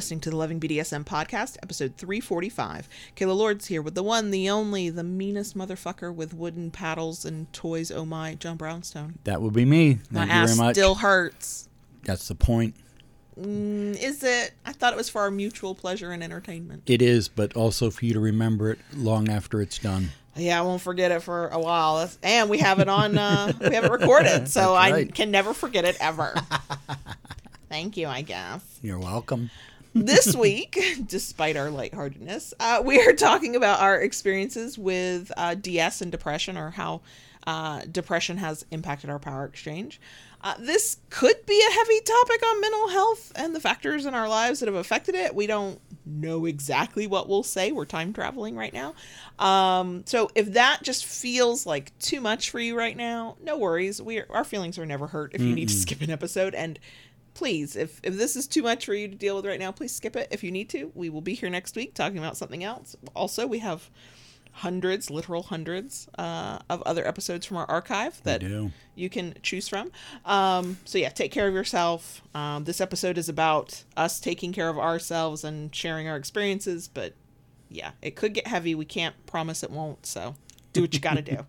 listening to the Loving BDSM podcast, episode 345. Kayla Lord's here with the one, the only, the meanest motherfucker with wooden paddles and toys. Oh my, John Brownstone. That would be me. Thank My you ass very much. still hurts. That's the point. Mm, is it? I thought it was for our mutual pleasure and entertainment. It is, but also for you to remember it long after it's done. Yeah, I won't forget it for a while. That's- And we have it on, uh, we have it recorded, so That's I can never forget it ever. Thank you, I guess. You're welcome. This week, despite our lightheartedness, uh, we are talking about our experiences with uh, DS and depression, or how uh, depression has impacted our power exchange. Uh, this could be a heavy topic on mental health and the factors in our lives that have affected it. We don't know exactly what we'll say. We're time traveling right now. Um, so if that just feels like too much for you right now, no worries. We our feelings are never hurt if you need to skip an episode and please if if this is too much for you to deal with right now please skip it. If you need to we will be here next week talking about something else. Also we have hundreds literal hundreds uh, of other episodes from our archive that you can choose from. Um, so yeah take care of yourself. Um, this episode is about us taking care of ourselves and sharing our experiences but yeah it could get heavy. We can't promise it won't so do what you gotta do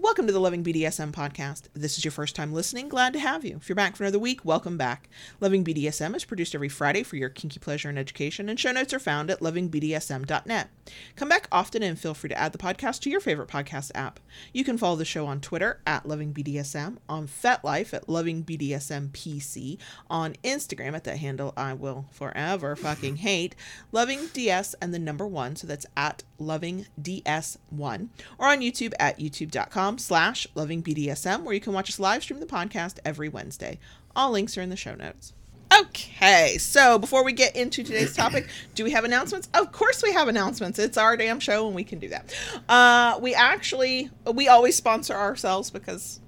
Welcome to the Loving BDSM podcast. If this is your first time listening, glad to have you. If you're back for another week, welcome back. Loving BDSM is produced every Friday for your kinky pleasure and education, and show notes are found at lovingbdsm.net. Come back often and feel free to add the podcast to your favorite podcast app. You can follow the show on Twitter at lovingbdsm, on FetLife at lovingbdsmpc, on Instagram at that handle I will forever fucking hate, loving DS and the number one, so that's at lovingds1, or on YouTube at youtube.com slash lovingbdsm, where you can watch us live stream the podcast every Wednesday. All links are in the show notes. Okay, so before we get into today's topic, do we have announcements? Of course we have announcements. It's our damn show and we can do that. Uh, we actually, we always sponsor ourselves because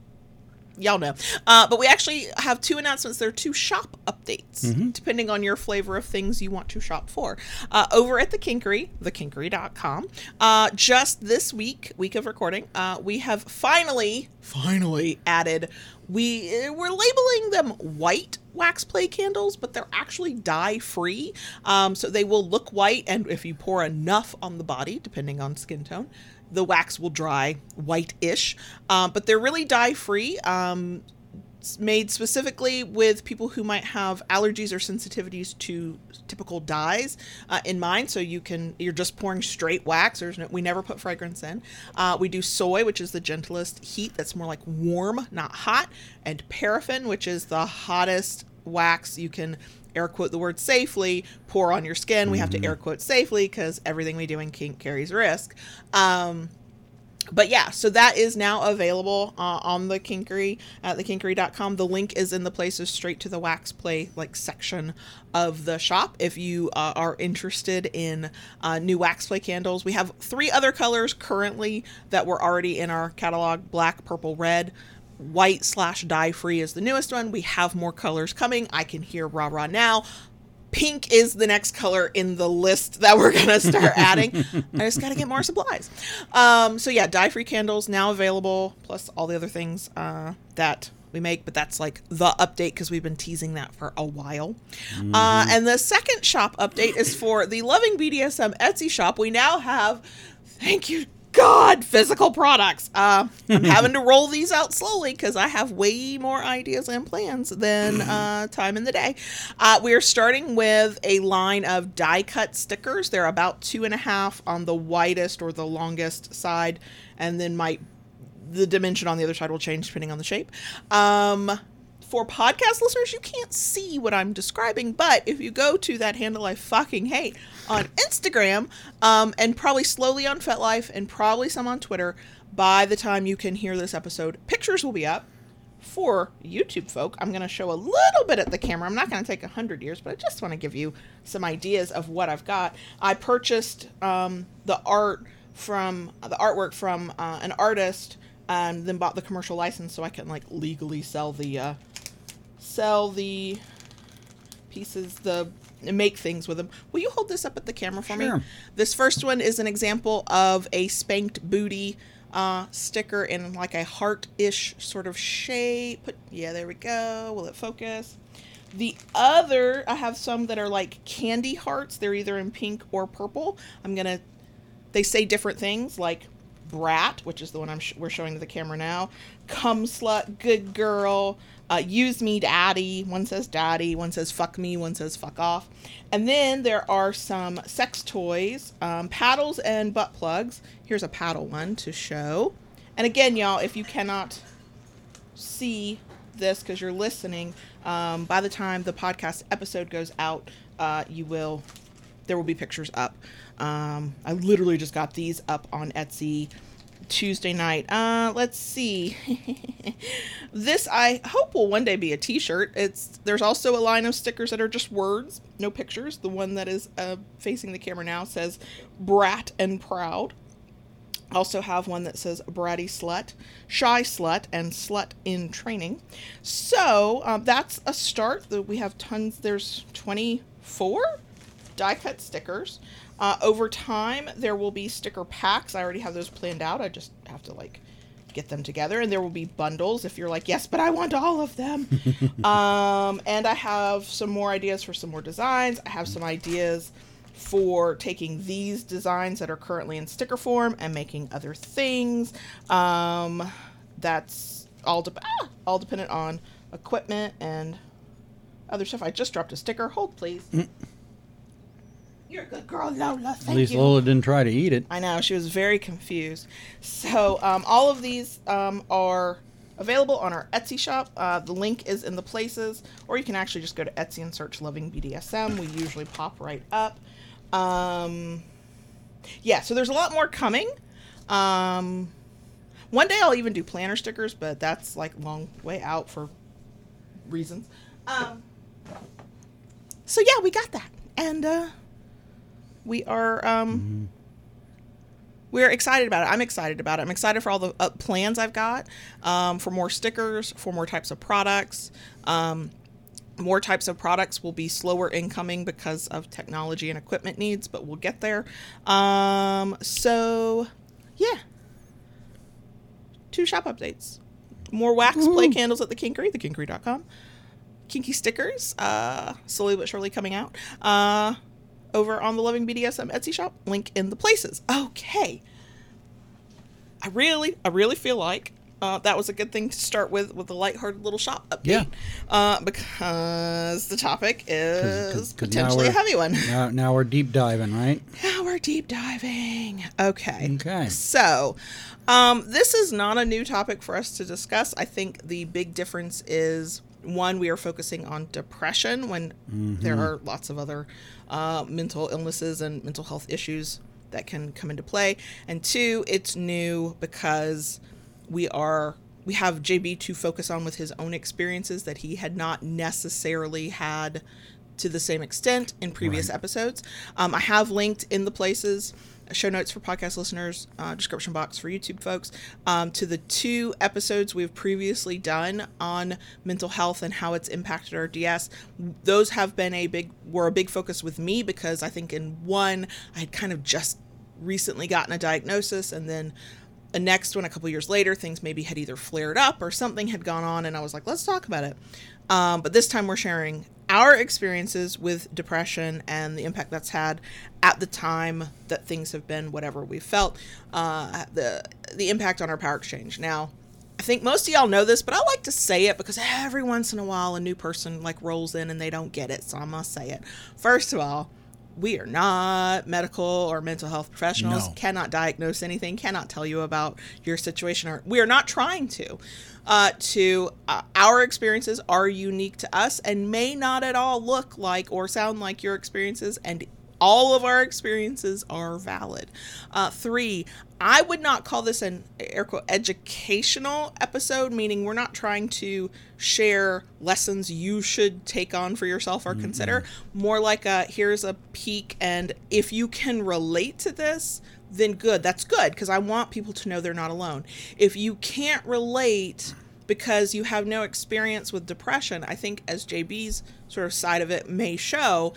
y'all know. Uh, but we actually have two announcements. They're two shop updates, depending on your flavor of things you want to shop for. Uh, over at the Kinkery, thekinkery.com, uh, just this week, week of recording, uh, we have finally, finally added. We uh, we're labeling them white wax play candles, but they're actually dye free. Um, so they will look white, and if you pour enough on the body, depending on skin tone, the wax will dry white-ish. Um, but they're really dye free. Um, made specifically with people who might have allergies or sensitivities to typical dyes uh, in mind. So you can you're just pouring straight wax. There's no, we never put fragrance in. Uh, we do soy, which is the gentlest heat. That's more like warm, not hot, and paraffin, which is the hottest wax you can air quote the word safely pour on your skin we have to air quote safely because everything we do in kink carries risk um, but yeah, so that is now available uh, on the Kinkery at thekinkery.com. The link is in the places straight to the wax play like section of the shop. If you uh, are interested in uh, new wax play candles, we have three other colors currently that were already in our catalog: black, purple, red. White slash dye free is the newest one. We have more colors coming. I can hear rah rah now pink is the next color in the list that we're gonna start adding. I just gotta get more supplies. Um, so yeah, dye free candles now available, plus all the other things uh, that we make. But that's like the update because we've been teasing that for a while. Uh, and the second shop update is for the Loving BDSM Etsy shop. We now have, thank you. God, physical products. Uh, I'm having to roll these out slowly because I have way more ideas and plans than uh, time in the day. Uh, we're starting with a line of die cut stickers. They're about two and a half on the widest or the longest side, and then might the dimension on the other side will change depending on the shape. Um, for podcast listeners, you can't see what I'm describing, but if you go to that handle I fucking hate on Instagram, um, and probably slowly on FetLife and probably some on Twitter, by the time you can hear this episode, pictures will be up. For YouTube folk, I'm going to show a little bit at the camera. I'm not going to take 100 years, but I just want to give you some ideas of what I've got. I purchased um, the art from the artwork from uh, an artist and then bought the commercial license so I can like legally sell the uh, sell the pieces the make things with them. Will you hold this up at the camera for me? This first one is an example of a spanked booty uh, sticker in like a heart-ish sort of shape. Yeah, there we go. Will it focus? The other, I have some that are like candy hearts. They're either in pink or purple. I'm gonna. They say different things like brat, which is the one I'm sh- we're showing to the camera now. Cum slut, good girl. Uh, use me, daddy. One says daddy. One says fuck me. One says fuck off. And then there are some sex toys, um, paddles and butt plugs. Here's a paddle one to show. And again, y'all, if you cannot see this because you're listening, um, by the time the podcast episode goes out, uh, you will there will be pictures up. Um, I literally just got these up on Etsy Tuesday night. Uh, let's see. this I hope will one day be a T-shirt. It's there's also a line of stickers that are just words, no pictures. The one that is uh, facing the camera now says "brat and proud." Also have one that says bratty slut, shy slut, and slut in training. So um, that's a start. We have tons. There's 24 die cut stickers. Uh, over time, there will be sticker packs. I already have those planned out. I just have to like get them together, and there will be bundles. If you're like, yes, but I want all of them. um, and I have some more ideas for some more designs. I have some ideas for taking these designs that are currently in sticker form and making other things. Um, that's all de- ah, all dependent on equipment and other stuff. I just dropped a sticker. Hold, please. You're a good girl, Lola. Thank At least you. Lola didn't try to eat it. I know she was very confused. So um, all of these um, are available on our Etsy shop. Uh, the link is in the places, or you can actually just go to Etsy and search "Loving BDSM." We usually pop right up. Um, yeah, so there's a lot more coming. Um, one day I'll even do planner stickers, but that's like long way out for reasons. Um, so yeah, we got that, and uh, we are um, we're excited about it. I'm excited about it. I'm excited for all the uh, plans I've got um, for more stickers, for more types of products. Um, more types of products will be slower incoming because of technology and equipment needs, but we'll get there. Um, so, yeah. Two shop updates. More wax play candles at the Kinkery, thekinkery.com. Kinky stickers, uh, slowly but surely coming out. Uh, over on the Loving BDSM Etsy shop, link in the places. Okay. I really, I really feel like uh, that was a good thing to start with with a lighthearted little shop update. Yeah. Uh, because the topic is 'cause now potentially a heavy one. Now, now we're deep diving, right? Now we're deep diving. Okay. Okay. So, um, this is not a new topic for us to discuss. I think the big difference is one, we are focusing on depression when there are lots of other uh, mental illnesses and mental health issues that can come into play. And two, it's new because we are we have JB to focus on with his own experiences that he had not necessarily had to the same extent in previous episodes. Um, I have linked in the places, show notes for podcast listeners, uh, description box for YouTube folks, um, to the two episodes we've previously done on mental health and how it's impacted our DS. Those have been a big were a big focus with me because I think in one I had kind of just recently gotten a diagnosis and then the next one a couple years later things maybe had either flared up or something had gone on and i was like let's talk about it um, but this time we're sharing our experiences with depression and the impact that's had at the time that things have been whatever we felt uh, the the impact on our power exchange now I think most of y'all know this, but I like to say it because every once in a while a new person like rolls in and they don't get it, so I must say it. First of all, we are not medical or mental health professionals, No. cannot diagnose anything, cannot tell you about your situation, or we are not trying to. Uh, to uh, our experiences are unique to us and may not at all look like or sound like your experiences, and all of our experiences are valid. Uh, three, I would not call this an air quote educational episode, meaning we're not trying to share lessons you should take on for yourself or consider. More like a here's a peek, and if you can relate to this, then good. That's good because I want people to know they're not alone. If you can't relate, because you have no experience with depression, I think as JB's sort of side of it may show,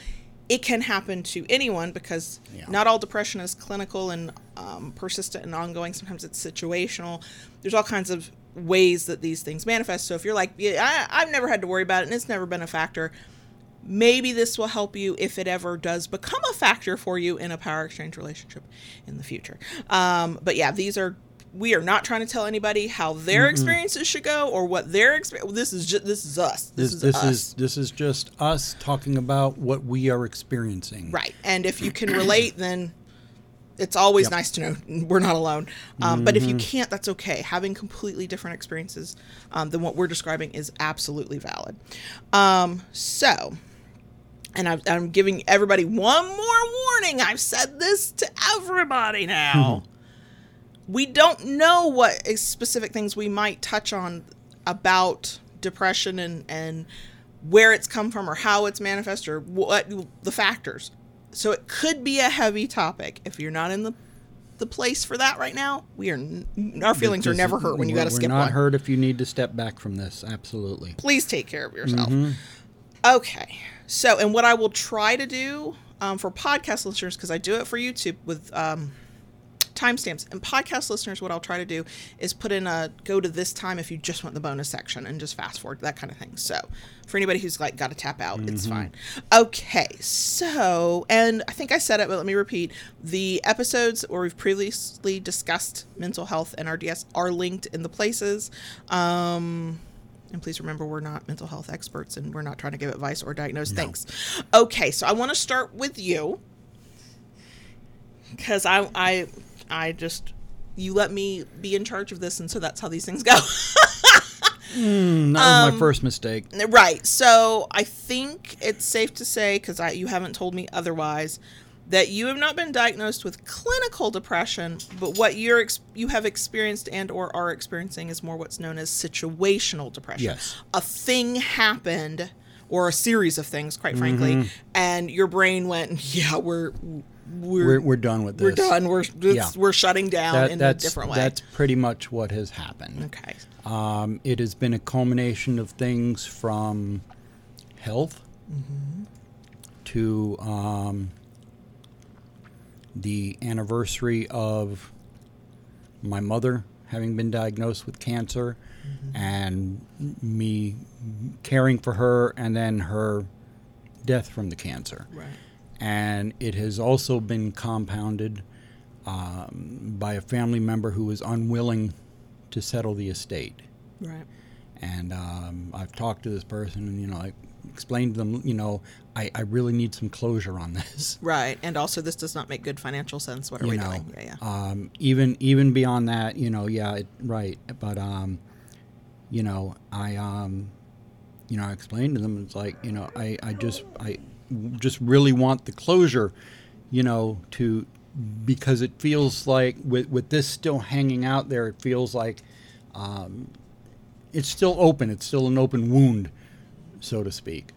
it can happen to anyone because Yeah. not all depression is clinical and um, persistent and ongoing. Sometimes it's situational. There's all kinds of ways that these things manifest. So if you're like, yeah, I, I've never had to worry about it and it's never been a factor, maybe this will help you if it ever does become a factor for you in a power exchange relationship in the future. Um, but yeah, these are we are not trying to tell anybody how their experiences should go or what their experience. This is just this is us. This, This is this us. is this is just us talking about what we are experiencing. Right. And if you can relate, then it's always Yep. Mm-hmm. nice to know we're not alone. Um, But if you can't, that's okay. Having completely different experiences um, than what we're describing is absolutely valid. Um, so, and I'm, I'm giving everybody one more warning. I've said this to everybody now. we don't know what specific things we might touch on about depression and and where it's come from or how it's manifest or what the factors. So it could be a heavy topic. If you're not in the the place for that right now, we are our feelings are never hurt when you got to skip. not one. hurt if you need to step back from this. Absolutely. Please take care of yourself. Mm-hmm. Okay. So, and what I will try to do um, for podcast listeners, because I do it for YouTube with um, timestamps, and podcast listeners, what I'll try to do is put in a go to this time if you just want the bonus section and just fast forward, that kind of thing. So, for anybody who's like got to tap out, it's fine. Okay. So, and I think I said it, but let me repeat the episodes where we've previously discussed mental health and RDS are linked in the places. Um, and please remember, we're not mental health experts and we're not trying to give advice or diagnose things. Okay, so I want to start with you because I, I, I just you let me be in charge of this, and so that's how these things go. Mm, that Um, was my first mistake. right. So I think it's safe to say because you haven't told me otherwise that you have not been diagnosed with clinical depression, but what you're ex- you have experienced and or are experiencing is more what's known as situational depression. Yes. A thing happened or a series of things, quite frankly, and your brain went, "Yeah, we're we're We're, we're done with this. we're done. We're it's, Yeah. we're shutting down That, in a different way." that's pretty much what has happened. okay. Um, it has been a culmination of things from health to um, the anniversary of my mother having been diagnosed with cancer and me caring for her and then her death from the cancer Right. And it has also been compounded um, by a family member who was unwilling to settle the estate. Right. And um, I've talked to this person, and you know, I explained to them, you know, I, I really need some closure on this. Right. And also, this does not make good financial sense. What are you we know, doing? Yeah, yeah. Um, even even beyond that, you know, yeah, it, right. But um, you know, I um, you know, I explained to them, it's like, you know, I, I just I just really want the closure, you know, to because it feels like with with this still hanging out there, it feels like um, it's still open. It's still an open wound, so to speak,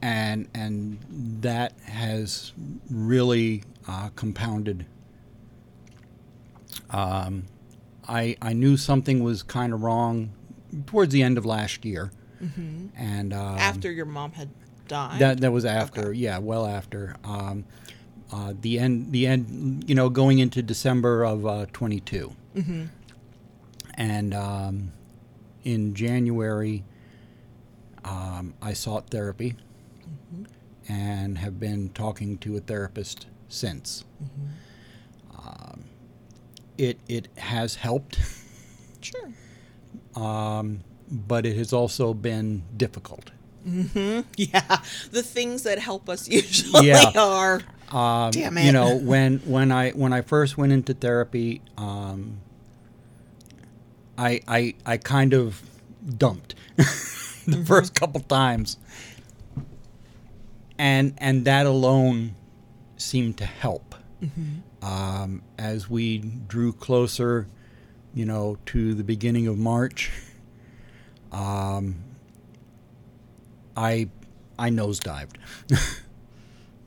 and and that has really uh, compounded. Um, I I knew something was kind of wrong towards the end of last year, and um, After your mom had died. that that was after, yeah, well after. Um, uh, the end, the end, you know, going into December of uh, 22, mm-hmm. and um, in January, um, I sought therapy, and have been talking to a therapist since. Um, it it has helped, Sure. um, but it has also been difficult. Mm-hmm. Yeah. The things that help us usually Yeah. are. Um, Damn You know, when when I when I first went into therapy, um, I I I kind of dumped the Mm-hmm. first couple times, and and that alone seemed to help. Mm-hmm. Um, as we drew closer, you know, to the beginning of March, um, I I nosedived.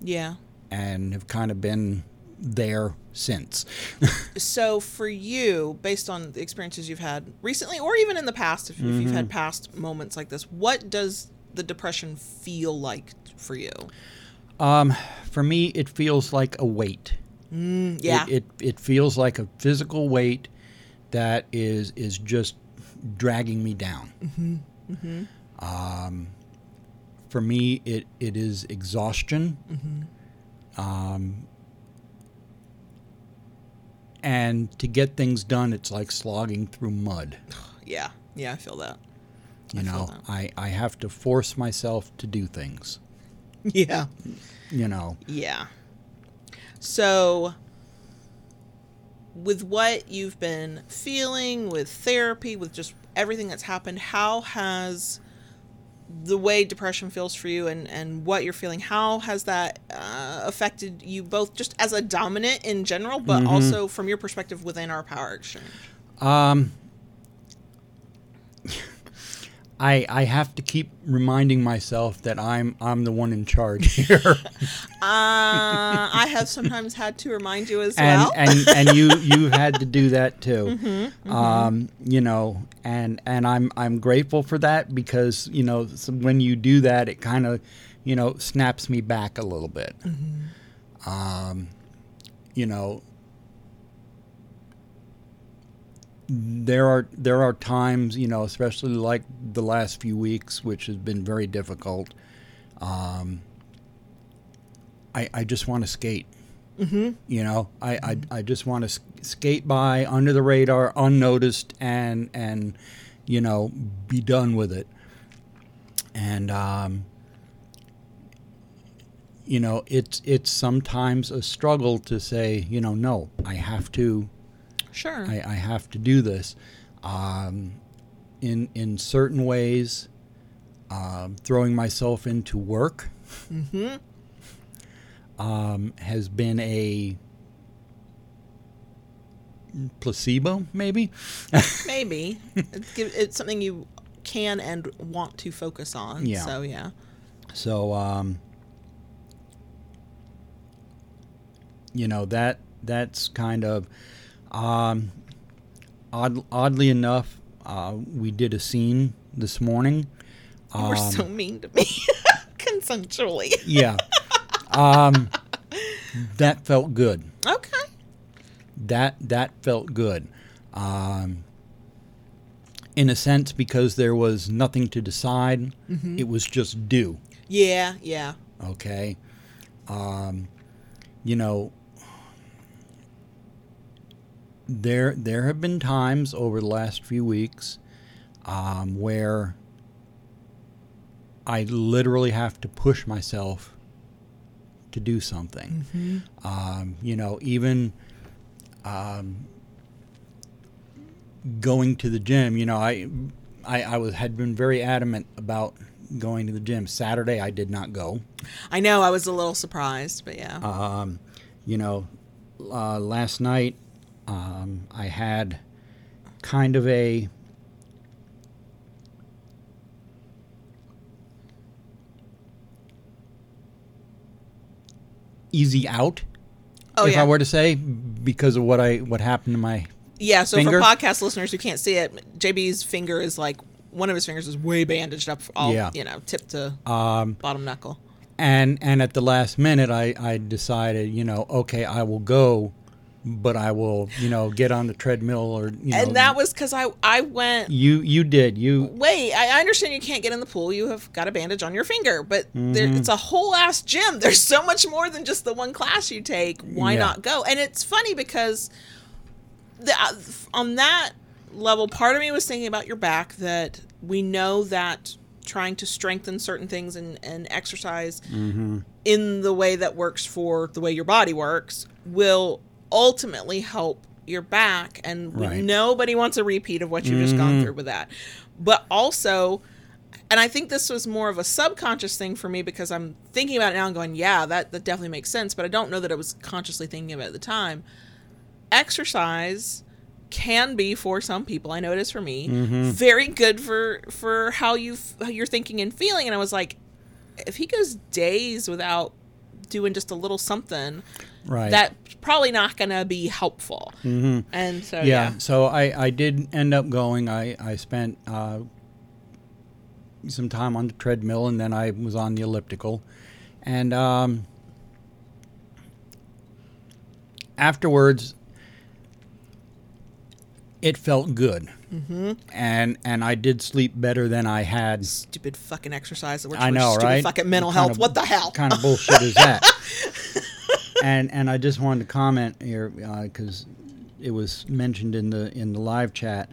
Yeah. and have kind of been there since. So for you, based on the experiences you've had recently, or even in the past, if, if you've Mm-hmm. had past moments like this, what does the depression feel like for you? um, for me, it feels like a weight. Mm, yeah. It, it it feels like a physical weight that is is just dragging me down. Um, for me, it, it is exhaustion. Um, and to get things done, it's like slogging through mud. Yeah. Yeah, I feel that. You I know, that. I, I have to force myself to do things. Yeah. You know, Yeah. So, with what you've been feeling, with therapy, with just everything that's happened, how has the way depression feels for you and, and what you're feeling, how has that uh, affected you both just as a dominant in general, but also from your perspective within our power exchange? Um, I I have to keep reminding myself that I'm I'm the one in charge here, Uh, I have sometimes had to remind you as and well. and and you you had to do that too. Um, you know, and and I'm I'm grateful for that because you know when you do that, it kind of you know snaps me back a little bit. Um, you know, there are there are times you know especially like the last few weeks which has been very difficult um i i just want to skate mm-hmm. you know i i, I just want to skate by under the radar unnoticed and and you know be done with it and um you know it's it's sometimes a struggle to say you know no i have to sure. I, I have to do this. Um, in in certain ways, um, throwing myself into work um, has been a placebo, maybe. Maybe it's, it's something you can and want to focus on. Yeah. So yeah. So, um, you know that that's kind of um, odd, oddly enough, uh, we did a scene this morning. You were Um, so mean to me. Consensually. yeah. Um, that felt good. Okay. That that felt good. Um, in a sense, because there was nothing to decide, it was just do. Yeah, yeah. Okay. Um, you know, there there have been times over the last few weeks um, where I literally have to push myself to do something. Um, you know, even um, going to the gym. You know, I I, I was had been very adamant about going to the gym. Saturday, I did not go. I know I was a little surprised, but yeah. Um, you know, uh, last night um, I had kind of a easy out, oh if yeah. I were to say, because of what I what happened to my yeah, so finger? for podcast listeners who can't see it, JB's finger is like one of his fingers is way bandaged up all Yeah. you know, tip to um, bottom knuckle. and and at the last minute I, I decided you know okay I will go but I will you know get on the treadmill or you know and that was cuz I I went you you did you Wait, I I understand you can't get in the pool. You have got a bandage on your finger, but Mm-hmm. it's a whole ass gym. There's so much more than just the one class you take. Why Yeah. not go? And it's funny because the, uh, on that level, part of me was thinking about your back that we know that trying to strengthen certain things and, and exercise Mm-hmm. in the way that works for the way your body works will ultimately help your back and Right. Mm-hmm. nobody wants a repeat of what you've just gone through with that but also and i think this was more of a subconscious thing for me because i'm thinking about it now and going yeah that, that definitely makes sense but i don't know that i was consciously thinking of it at the time exercise can be for some people i know it is for me Mm-hmm. very good for for how you how you're thinking and feeling and i was like if he goes days without doing just a little something right that's probably not gonna be helpful and so yeah. yeah, so I I did end up going I I spent uh, some time on the treadmill and then I was on the elliptical and um, afterwards it felt good, mm-hmm. and and I did sleep better than I had. Stupid fucking exercise that works I for stupid right? fucking mental What health. of- what the hell? What kind of bullshit is that? and and I just wanted to comment here because it was mentioned in the in the live chat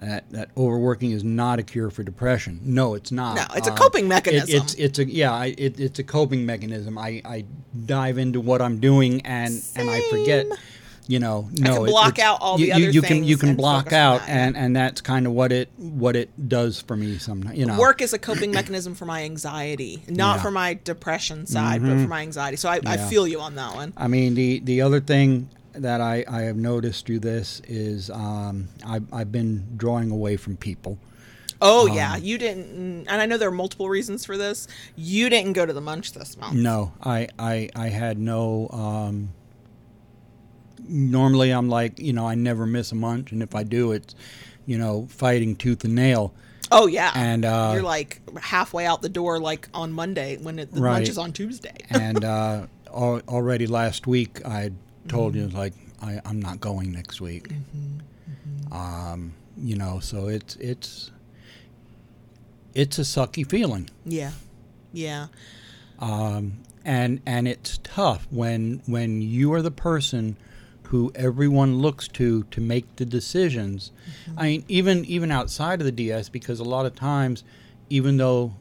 that, that overworking is not a cure for depression. No, it's not. No, it's a Um, coping it- mechanism. it's it's a yeah, I, it, it's a coping mechanism. I, I dive into what I'm doing and and I forget. You know, no, You can it- block it's- out all you, the you, other you can you can block out that, and and that's kind of what it what it does for me. Sometimes you know, Work is a coping mechanism for my anxiety, not Yeah. for my depression side, but for my anxiety. So I, I feel you on that one. I mean, the the other thing that I, I have noticed through this is um, I, I've been drawing away from people. Oh Um, yeah, you didn't, and I know there are multiple reasons for this. You didn't go to the munch this month. No, I, I, I had no. Um, normally, I'm like, you know, I never miss a munch, and if I do, it's, you know, fighting tooth and nail. Oh yeah, And, uh, you're like halfway out the door, like on Monday when it, the Right. lunch is on Tuesday. And uh, al- already last week, I told you like I, I'm not going next week. Um, you know, so it's it's it's a sucky feeling. yeah, yeah, um, and and it's tough when when you are the person who everyone looks to to make the decisions. I mean, even even outside of the DS, because a lot of times, even though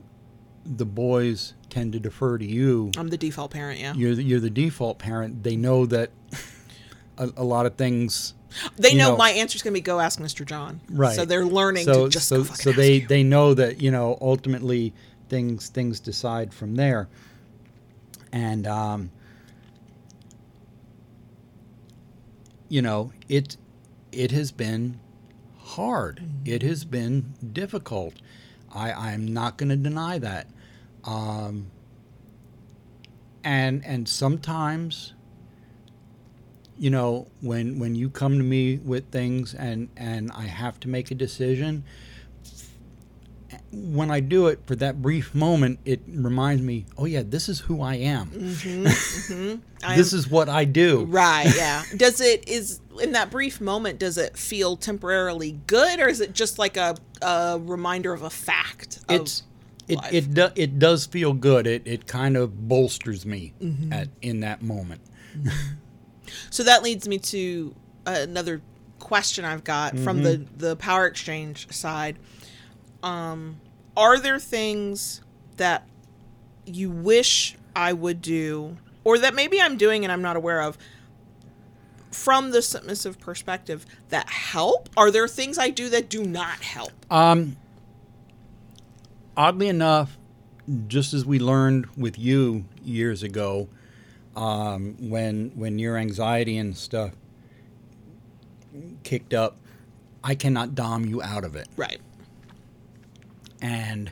the boys tend to defer to you, I'm the default parent. Yeah, you're the, you're the default parent. They know that a, a lot of things. they know, know- my answer's gonna be go ask Mr. John. Right. So they're learning so to just so so they you. they know that you know ultimately things things decide from there and um you know it it has been hard. It has been difficult. I i'm not going to deny that. Um and and sometimes you know when when you come to me with things and and I have to make a decision when I do it for that brief moment it reminds me oh yeah this is who I am I this am- is what I do Right, yeah. Does it is in that brief moment does it feel temporarily good or is it just like a, a reminder of a fact? Of it's it life? it, do, it does feel good it it kind of bolsters me Mm-hmm. at in that moment So that leads me to another question I've got from the the power exchange side. Um, are there things that you wish I would do, or that maybe I'm doing and I'm not aware of, from the submissive perspective that help? Are there things I do that do not help? Um, oddly enough, just as we learned with you years ago, um, when when your anxiety and stuff kicked up, I cannot dom you out of it, Right. And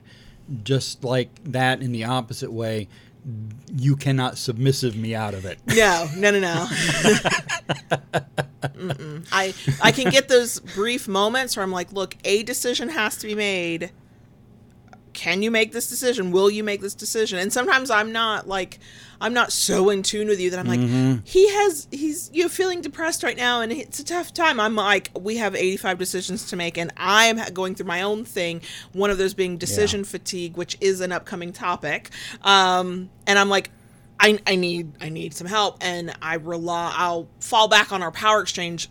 just like that in the opposite way, you cannot submissive me out of it. No, no, no, no. I I can get those brief moments where I'm like, look, a decision has to be made. Can you make this decision? Will you make this decision? And sometimes I'm not like I'm not so in tune with you that I'm like he has he's you know feeling depressed right now and it's a tough time. I'm like we have 85 decisions to make and I'm going through my own thing. One of those being decision fatigue, which is an upcoming topic. Um, and I'm like I, I need I need some help and I rely I'll fall back on our power exchange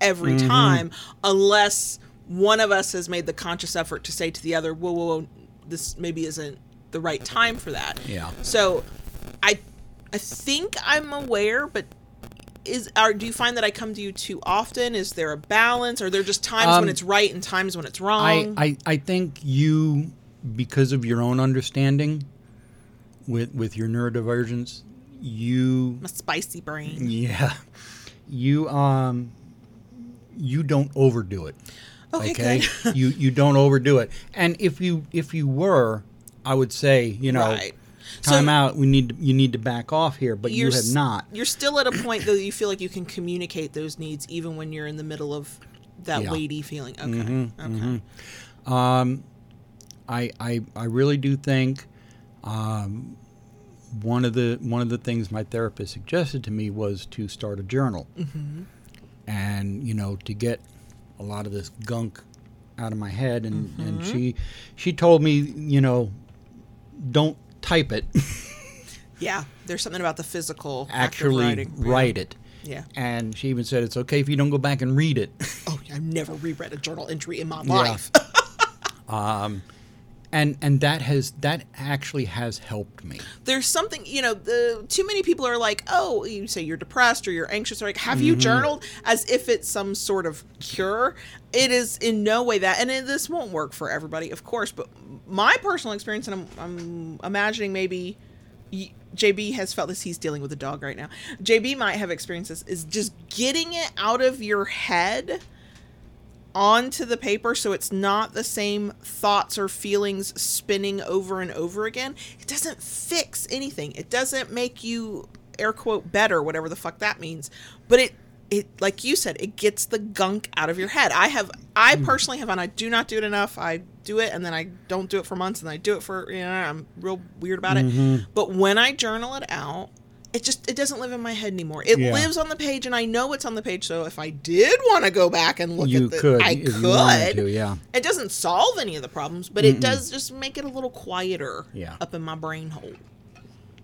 every Mm-hmm. time unless one of us has made the conscious effort to say to the other, whoa, whoa, whoa, this maybe isn't the right time for that. Yeah. So I I think I'm aware, but is are do you find that I come to you too often? Is there a balance? Are there just times Um, when it's right and times when it's wrong? I, I I think you, because of your own understanding with with your neurodivergence, you I'm a spicy brain. yeah, you um you don't overdo it. Okay, good. you you don't overdo it. And if you if you were, I would say you know Right. Time So- out. We need to, you need to back off here, but you have not. You're still at a point though you feel like you can communicate those needs even when you're in the middle of that Yeah. weighty feeling. Okay. Mm-hmm, okay. I, I, I really do think um, one of the one of the things my therapist suggested to me was to start a journal, Mm-hmm. and you know to get a lot of this gunk out of my head, and and she she told me, you know, don't type it, Yeah, there's something about the physical act of actually write it. Yeah. And she even said it's okay if you don't go back and read it. Oh, I've never reread a journal entry in my Yeah. life. Um, and and that has that actually has helped me. There's something, you know, the too many people are like, "Oh, you say you're depressed or you're anxious or like, have Mm-hmm. you journaled?" as if it's some sort of cure. It is in no way that and it, this won't work for everybody, of course, but my personal experience and I'm, I'm imagining maybe y- JB has felt this he's dealing with a dog right now. JB might have experienced this is just getting it out of your head onto the paper so it's not the same thoughts or feelings spinning over and over again. It doesn't fix anything. It doesn't make you air quote better whatever the fuck that means. But it it like you said it gets the gunk out of your head. I have i hmm. personally have and i do not do it enough. I do it and then i don't do it for months and i do it for you know i'm real weird about it. Mm-hmm. But when i journal it out it just it doesn't live in my head anymore. It Yeah. lives on the page, and I know it's on the page. So if I did want to go back and look You at the, could, I could. you to, yeah. It doesn't solve any of the problems, but it does just make it a little quieter Yeah. up in my brain hole.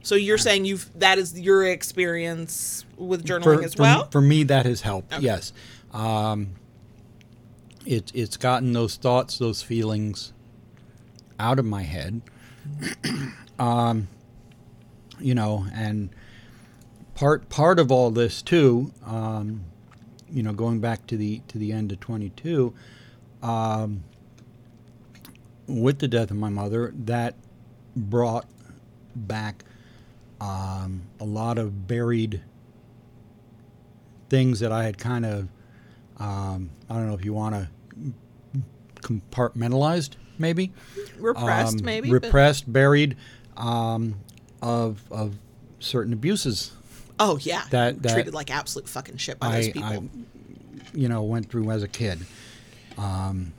So you're saying you've that is your experience with journaling as for, well? For me, that has helped. Okay. Yes, um, it, it's gotten those thoughts, those feelings out of my head. um, you know, and part part of all this too. Um, you know, going back to the to the end of 22, um, with the death of my mother, that brought back um, a lot of buried things that I had kind of, um, I don't know if you want to compartmentalized, maybe repressed, Um, maybe. repressed, buried, um, of of certain abuses oh yeah, that- that- treated like absolute fucking shit by those people. I, you know, went through as a kid, um,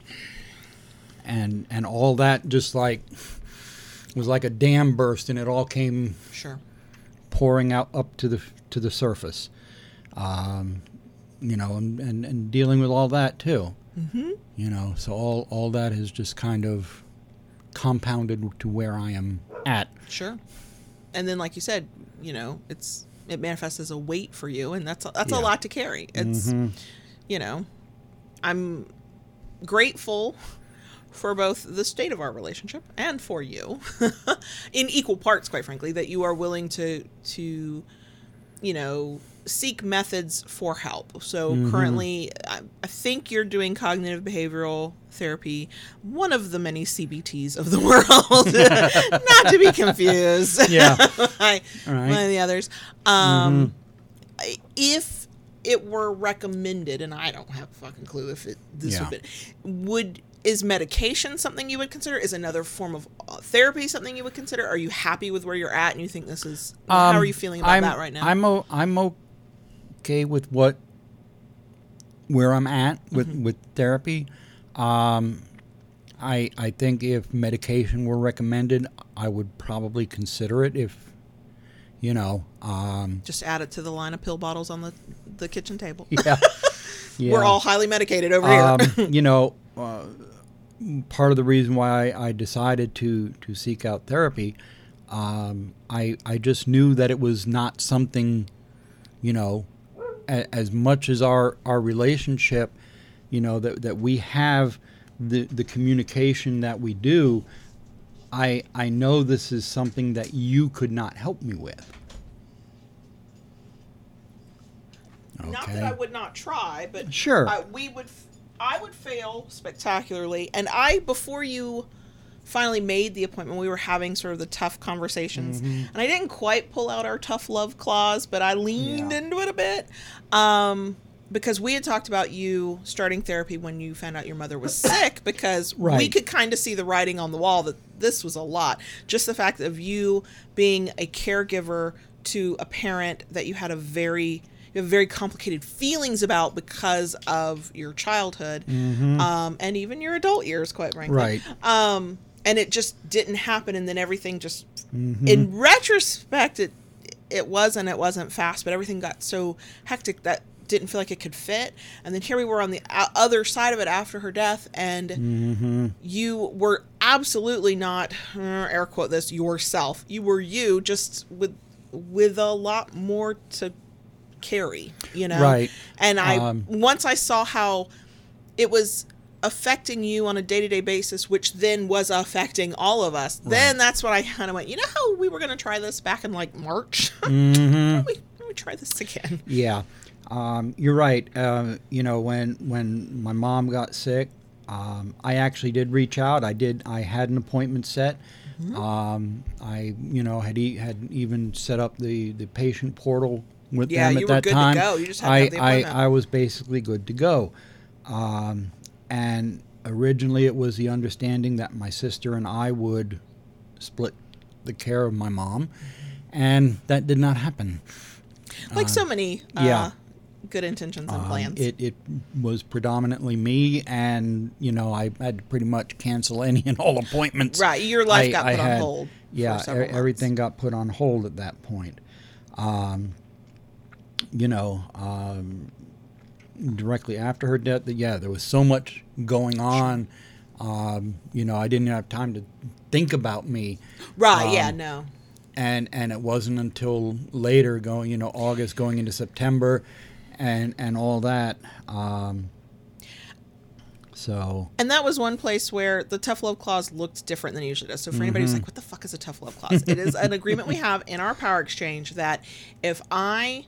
and and all that just like was like a dam burst, and it all came sure. pouring out up to the to the surface. Um, you know, and, and, and dealing with all that too. Mm-hmm. You know, so all all that has just kind of compounded to where I am at. Sure. And then, like you said, you know, it's it manifests as a weight for you, and that's that's a lot to carry. It's, mm-hmm. you know, I'm grateful for both the state of our relationship and for you, in equal parts, quite frankly, that you are willing to to, you know, seek methods for help. So currently, I, I think you're doing cognitive behavioral therapy, one of the many CBTs of the world, not to be confused. Yeah. right. one of the others. Um, I- If it were recommended, and I don't have a fucking clue if it this Yeah. would be, would is medication something you would consider? Is another form of uh, therapy something you would consider? Are you happy with where you're at, and you think this is? how Um, are you feeling about I'm, that right now? I'm o- I'm okay with what where I'm at with Mm-hmm. with therapy. Um, I I think if medication were recommended, I would probably consider it. If you know, um, Just add it to the line of pill bottles on the the kitchen table. yeah, yeah. We're all highly medicated over here. um, you know, uh, part of the reason why I, I decided to to seek out therapy, um, I I just knew that it was not something, you know, as much as our our relationship, you know, that that we have the the communication that we do. I I know this is something that you could not help me with. Okay. Not that I would not try, but Sure. I, we would. f- I would fail spectacularly, and I before you finally made the appointment, we were having sort of the tough conversations, Mm-hmm. and I didn't quite pull out our tough love clause, but I leaned Yeah. into it a bit. Um, because we had talked about you starting therapy when you found out your mother was sick because we could kind of see the writing on the wall that this was a lot. Just the fact of you being a caregiver to a parent that you had a very you have very complicated feelings about because of your childhood um, and even your adult years, quite frankly. Right. Um, and it just didn't happen, and then everything just, Mm-hmm. in retrospect, it it was and it wasn't fast, but everything got so hectic that didn't feel like it could fit. And then here we were on the other side of it after her death, and Mm-hmm. you were absolutely not uh, air quote this yourself. You were you, just with with a lot more to carry. You know, Right. And I Um, once I saw how it was affecting you on a day-to-day basis which then was affecting all of us then that's when i kind of went you know how we were going to try this back in like march Mm-hmm. We, we try this again Yeah, um, you're right. Uh, you know, when when my mom got sick, um, I actually did reach out. I did. I had an appointment set. Um, I, you know, had e- had even set up the the patient portal with Yeah, them you at were that good to time. go. You just had to I, I. I was basically good to go. Um, and originally, it was the understanding that my sister and I would split the care of my mom, and that did not happen. like so many uh, yeah. good intentions and Um, plans It, it was predominantly me, and you know I had to pretty much cancel any and all appointments. right your life I- got I put on had- hold Yeah, for e- everything got put on hold at that point. Um, you know, um, directly after her death, that yeah, there was so much going on. Um, you know, I didn't have time to think about me right yeah um, no and and it wasn't until later going you know august going into september and and all that um so And that was one place where the tough love clause looked different than it usually does. So for anybody Mm-hmm. who's like, what the fuck is a tough love clause? it is an agreement we have in our power exchange that if I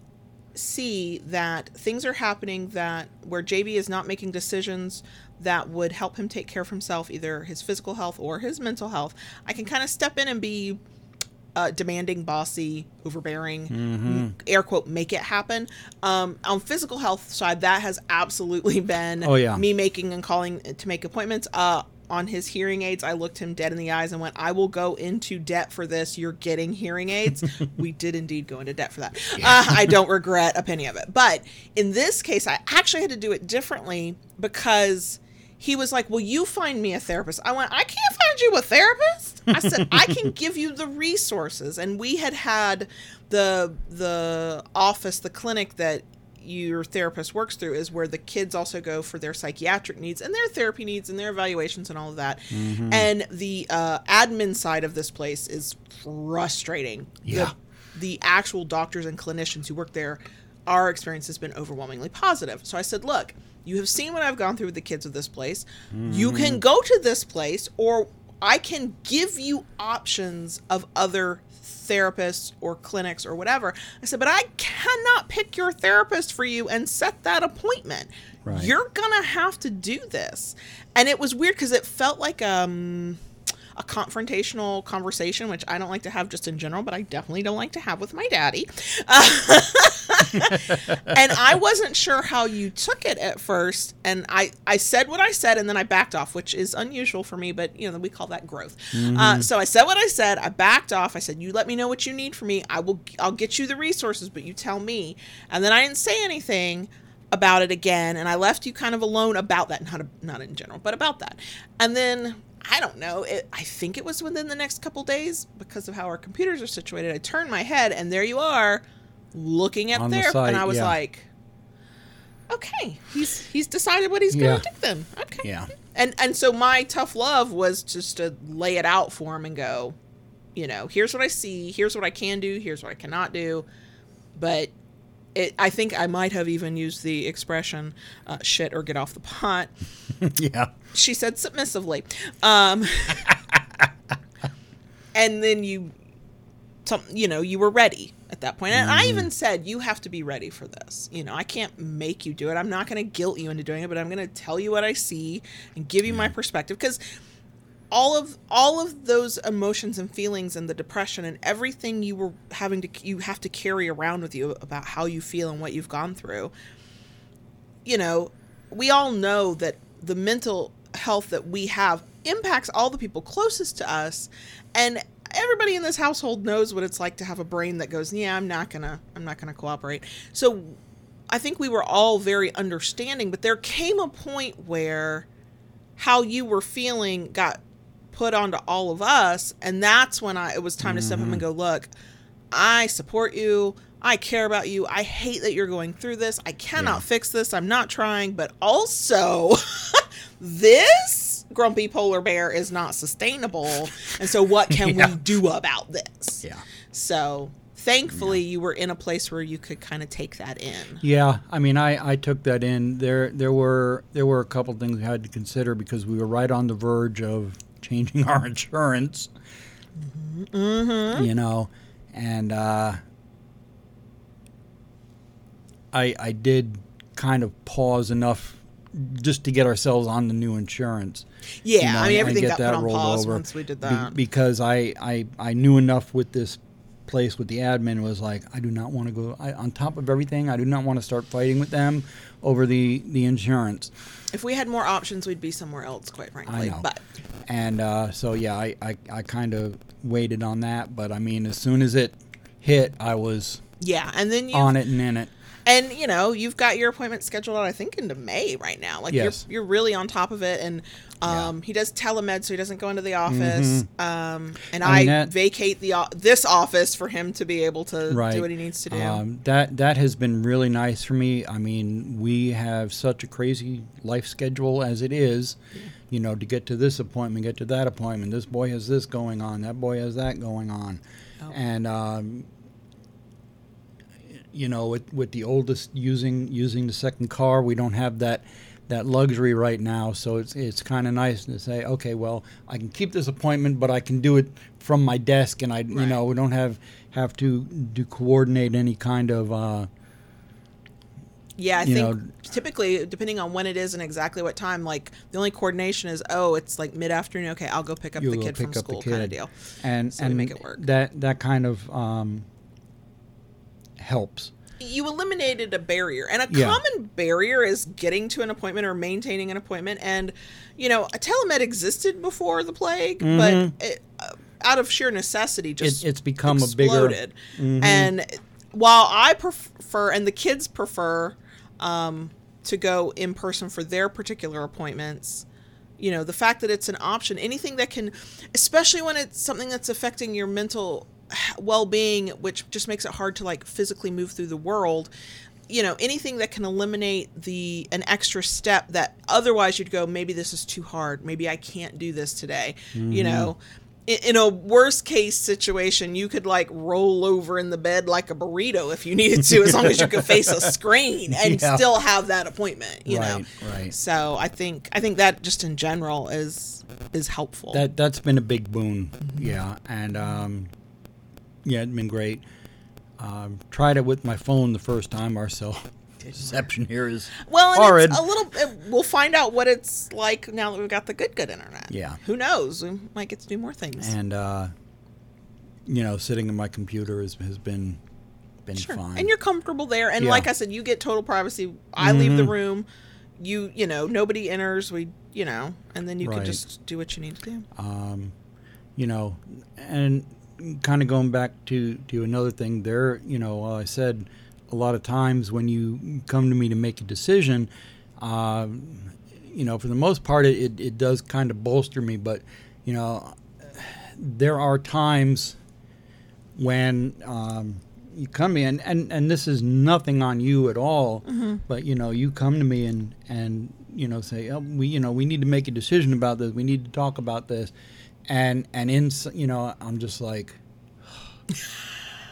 see that things are happening that where JB is not making decisions that would help him take care of himself, either his physical health or his mental health, I can kind of step in and be uh, demanding, bossy, overbearing, m- air quote, make it happen. Um, on physical health side, that has absolutely been Oh, yeah. me making and calling to make appointments. Uh, on his hearing aids, I looked him dead in the eyes and went, I will go into debt for this. You're getting hearing aids. we did indeed go into debt for that. Uh, I don't regret a penny of it. But in this case, I actually had to do it differently because he was like, Will you find me a therapist? I went, I can't find you a therapist. I said, I can give you the resources. And we had had the the office, the clinic that your therapist works through is where the kids also go for their psychiatric needs and their therapy needs and their evaluations and all of that. And the uh, admin side of this place is frustrating. Yeah. The, the actual doctors and clinicians who work there, our experience has been overwhelmingly positive. So I said, look, you have seen what I've gone through with the kids of this place. You can go to this place, or I can give you options of other therapists or clinics or whatever. I said, but I cannot pick your therapist for you and set that appointment. Right. You're gonna have to do this. And it was weird because it felt like um a confrontational conversation, which I don't like to have just in general, but I definitely don't like to have with my daddy. and I wasn't sure how you took it at first. And I, I said what I said and then I backed off, which is unusual for me, but you know, we call that growth. Uh, so I said what I said. I backed off. I said, you let me know what you need from me. I will, I'll get you the resources, but you tell me. And then I didn't say anything about it again. And I left you kind of alone about that. Not, a, not in general, but about that. And then I don't know. It, I think it was within the next couple days because of how our computers are situated. I turned my head and there you are looking at On the there. site, and I was yeah. like, okay, he's he's decided what he's going to do then. Okay. yeah And and so my tough love was just to lay it out for him and go, you know, here's what I see, here's what I can do, here's what I cannot do. But it, I think I might have even used the expression uh, "shit" or "get off the pot." yeah she said submissively. Um, and then you, some, you know, you were ready at that point. And I even said, you have to be ready for this. You know, I can't make you do it. I'm not going to guilt you into doing it, but I'm going to tell you what I see and give you my perspective because all of all of those emotions and feelings and the depression and everything you were having to you have to carry around with you about how you feel and what you've gone through you know, we all know that the mental health that we have impacts all the people closest to us and everybody in this household knows what it's like to have a brain that goes, "Yeah, I'm not to I'm not going to cooperate." So I think we were all very understanding, but there came a point where how you were feeling got put onto all of us and that's when I it was time to step up and mm-hmm. go, "Look, I support you. I care about you. I hate that you're going through this. I cannot Yeah. fix this. I'm not trying, but also this grumpy polar bear is not sustainable. And so what can Yeah. we do about this? Yeah. So thankfully you were in a place where you could kind of take that in. Yeah, I mean, I, I took that in. There there were there were a couple things we had to consider because we were right on the verge of changing our insurance. Mm-hmm. You know, and uh, I I did kind of pause enough just to get ourselves on the new insurance. Yeah, you know, I mean everything got that put on pause over. once we did Be- that. because I, I I knew enough with this place with the admin was like I do not want to go I, on top of everything I do not want to start fighting with them over the the insurance if we had more options, we'd be somewhere else, quite frankly. I know. But and uh, so yeah I, I, I kind of waited on that but I mean as soon as it hit I was yeah, and then you on it and in it and you know you've got your appointment scheduled out i think into may right now like Yes. you're, you're really on top of it and um, he does telemed so he doesn't go into the office um, and Mm-hmm. I i, mean, that- vacate the this office for him to be able to right do what he needs to do Um, that that has been really nice for me. I mean, we have such a crazy life schedule as it is. You know, to get to this appointment, get to that appointment. This boy has this going on. That boy has that going on, Oh. and um, you know, with with the oldest using using the second car, we don't have that. That luxury right now, so it's it's kind of nice to say, okay, well, I can keep this appointment, but I can do it from my desk, and I, you know, we don't have have to do coordinate any kind of uh, yeah i think know- typically depending on when it is and exactly what time like the only coordination is oh it's like mid-afternoon okay i'll go pick up the kid from school kind of deal and So and make it work. that that kind of um, helps. You eliminated a barrier and a Yeah. common barrier is getting to an appointment or maintaining an appointment and you know a telemed existed before the plague but it, uh, out of sheer necessity just Mm-hmm. it's become a bigger- exploded. and while i prefer and the kids prefer um, to go in person for their particular appointments you know the fact that it's an option anything that can especially when it's something that's affecting your mental well-being which just makes it hard to like physically move through the world you know anything that can eliminate the an extra step that otherwise you'd go maybe this is too hard maybe i can't do this today you know in, in a worst case situation you could like roll over in the bed like a burrito if you needed to as long as you could face a screen and Yeah. still have that appointment you know Right, right. so I think I think that just in general is is helpful. That that's been a big boon. Yeah, and um, yeah, it's been great. Um, tried it with my phone the first time. Our cell reception here is well, and horrid. it's a little. it- We'll find out what it's like now that we've got the good good internet. Yeah. Who knows? We might get to do more things. and uh, you know, sitting in my computer has, has been been sure. fine. And you're comfortable there. And Yeah. like I said, you get total privacy. I leave the Mhm. room. You you know nobody enters. We you know, and then you can just do what you need to do. um, you know, and kind of going back to to another thing there, you know, uh, I said a lot of times when you come to me to make a decision, um, you know, for the most part, it, it, does kind of bolster me, but you know, there are times when um, you come in, and, and, this is nothing on you at all, but you know, you come to me and and you know say, oh, we you know we need to make a decision about this, we need to talk about this, and and in you know, I'm just like.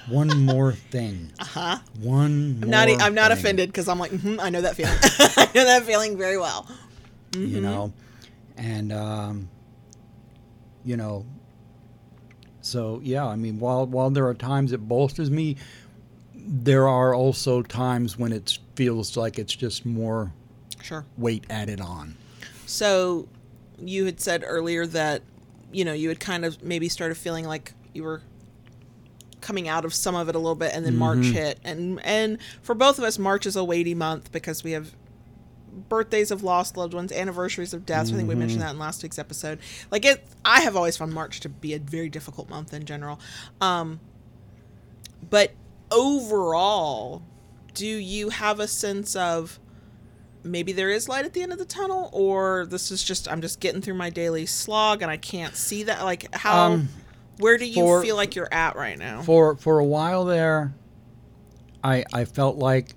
One more thing. Uh huh. One. I'm not. I'm not thing. offended because I'm like hmm I know that feeling. I know that feeling very well. you Mm-hmm. know and um you know so yeah i mean while while there are times it bolsters me there are also times when it feels like it's just more Sure. weight added on So, you had said earlier that, you know, you had kind of maybe started feeling like you were coming out of some of it a little bit, and then March hit, and and for both of us, March is a weighty month because we have birthdays of lost loved ones, anniversaries of deaths. I think we mentioned that in last week's episode. Like it, I have always found March to be a very difficult month in general. Um, but overall, do you have a sense of maybe there is light at the end of the tunnel or this is just i'm just getting through my daily slog and i can't see that like how Um, where do you for- feel like you're at right now for for a while there I I felt like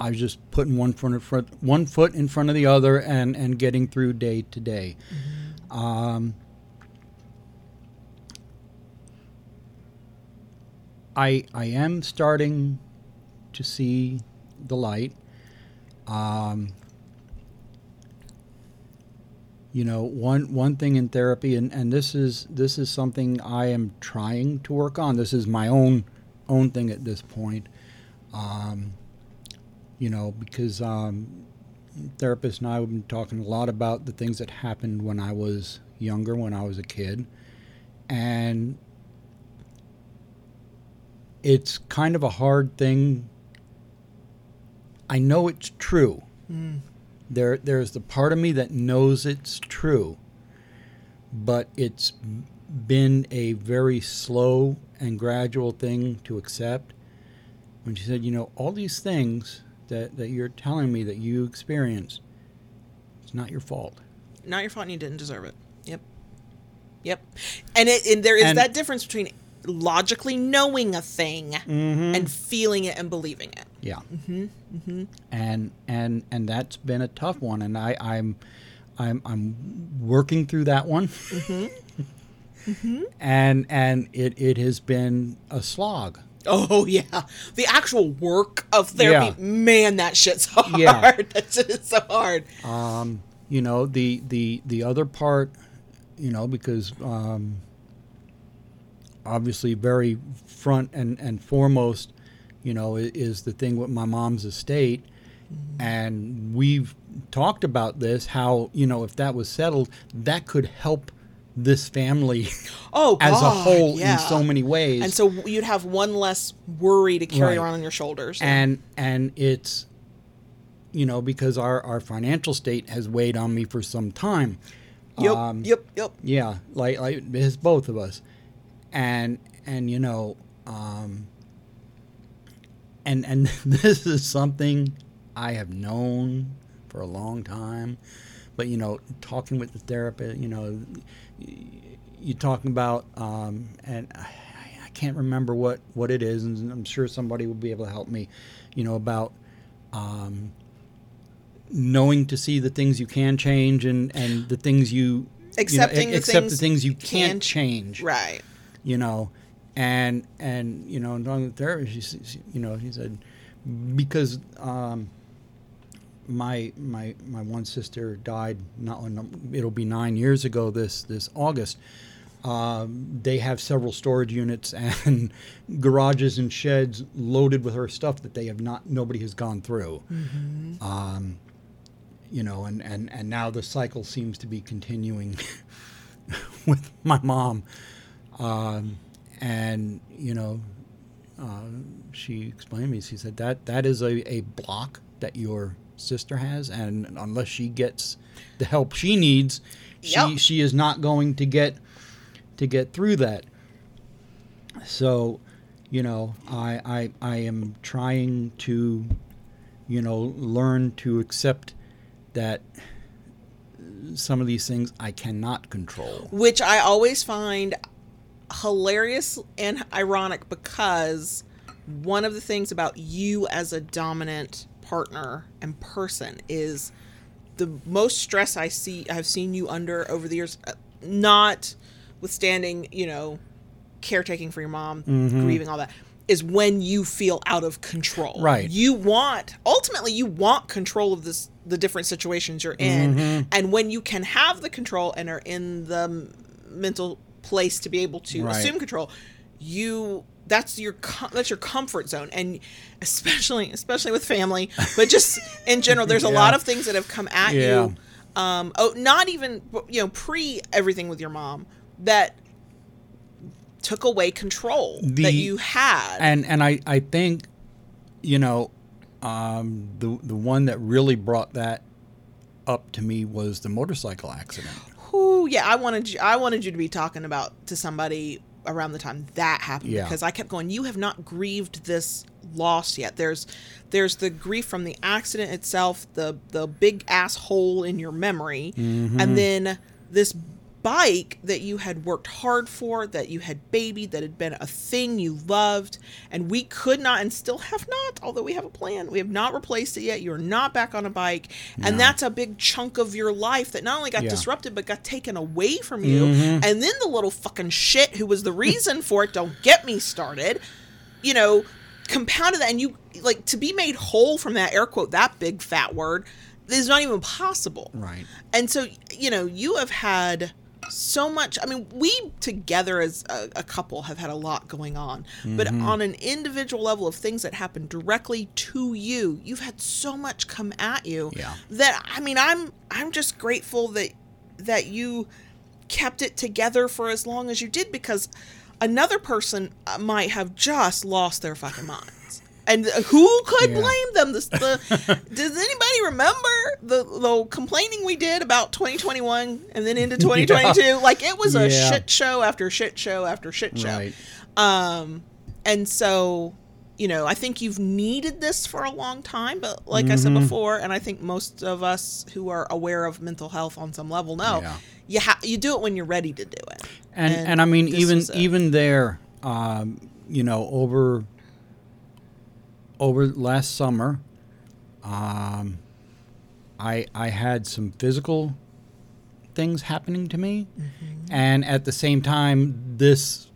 I was just putting one foot in front one foot in front of the other and and getting through day to day. Um, I I am starting to see the light. Um, you know, one one thing in therapy, and, and this is this is something I am trying to work on. This is my own own thing at this point. Um, you know, because um, therapist and I have been talking a lot about the things that happened when I was younger, when I was a kid, and it's kind of a hard thing. I know it's true. There, there's the part of me that knows it's true, but it's been a very slow and gradual thing to accept. When she said, you know, all these things that, that you're telling me that you experienced, it's not your fault. Not your fault and you didn't deserve it. Yep. Yep. And it and there is And- that difference between logically knowing a thing Mm-hmm. and feeling it and believing it. Yeah. Mm-hmm. And and and that's been a tough one, and I I'm I'm I'm working through that one. And and it it has been a slog. Oh yeah, the actual work of therapy, Yeah. man, that shit's hard. Yeah. that shit is so hard. Um, you know the the the other part, you know, because um, obviously very front and and foremost, you know, is the thing with my mom's estate, and we've talked about this. How you know if that was settled, that could help this family Oh, as a whole yeah. in so many ways. And so you'd have one less worry to carry Right. around on your shoulders. and and it's you know because our our financial state has weighed on me for some time. yep, Um, yep, yep. Yeah, like like it's both of us, and and you know, um, and and this is something I have known for a long time, but you know, talking with the therapist, you know, you're talking about, um, and I, I can't remember what what it is, and I'm sure somebody will be able to help me, you know, about. Um, knowing to see the things you can change and and the things you Accepting you the accept things the things you can't can't- change Right. you know and and you know and talking to the therapist she, she- you know he said because um my my my one sister died not it'll be nine years ago this this august um, they have several storage units and garages and sheds loaded with her stuff that they have not nobody has gone through. Um, you know and, and and now the cycle seems to be continuing with my mom. Um, and you know uh, she explained to me she said that that is a, a block that your sister has and unless she gets the help she needs she Yep. she is not going to get to get through that so you know I, I i am trying to you know learn to accept that some of these things i cannot control Which I always find hilarious and ironic because one of the things about you as a dominant partner and person is the most stress I see I've seen you under over the years not withstanding, you know, caretaking for your mom, mm-hmm. grieving all that is when you feel out of control. Right. You want ultimately you want control of this the different situations you're in mm-hmm. and when you can have the control and are in the mental place to be able to Right. assume control, you that's your com- that's your comfort zone and especially especially with family but just in general there's a lot of things that have come at Yeah. you um oh not even you know pre everything with your mom that took away control The- that you had and and I I think you know um, the the one that really brought that up to me was the motorcycle accident. Whew, yeah i wanted you i wanted you to be talking about to somebody around the time that happened Yeah. because i kept going you have not grieved this loss yet there's there's the grief from the accident itself the the big asshole in your memory Mm-hmm. and then this bike that you had worked hard for, that you had babied, that had been a thing you loved, and we could not and still have not, although we have a plan, we have not replaced it yet. You're not back on a bike. And No. that's a big chunk of your life that not only got Yeah. disrupted, but got taken away from you. Mhm. And then the little fucking shit who was the reason for it, don't get me started, you know, compounded that. And you, like, to be made whole from that air quote, that big fat word, is not even possible. Right. And so, you know, you have had so much. I mean, we together as a, a couple have had a lot going on, but Mm-hmm. on an individual level of things that happen directly to you, you've had so much come at you Yeah. that I mean, I'm I'm just grateful that that you kept it together for as long as you did because another person uh, might have just lost their fucking minds. And who could Yeah. blame them? This, the, does anybody remember the, the complaining we did about 2021 and then into 2022? Like it was a Yeah. shit show after shit show after shit show. Right. Um, and so, you know, I think you've needed this for a long time, but like I said before, and I think most of us who are aware of mental health on some level know, Yeah. you ha- you do it when you're ready to do it. and And and, I mean even even there, um, you know, over over last summer, um, I I had some physical things happening to me, Mm-hmm. and at the same time, this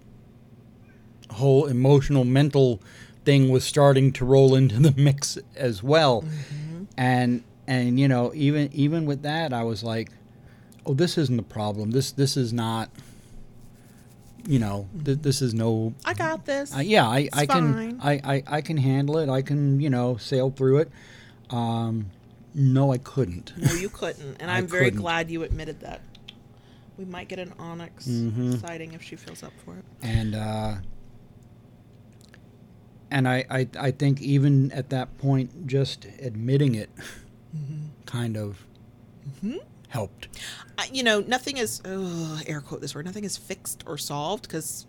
whole emotional mental thing was starting to roll into the mix as well, Mm-hmm. and and you know even even with that, I was like, oh, this isn't the problem. This this is not. You know, th- this is no I got this. uh, yeah, I, It's I fine. can I, I, I can handle it. I can you know sail through it. Um, no, I couldn't. no, you couldn't, and I I'm very couldn't. glad you admitted that. We might get an Onyx Mhm. sighting if she feels up for it. And uh, and I, I I think even at that point, just admitting it kind of helped. You know, nothing is ugh, air quote this word. Nothing is fixed or solved because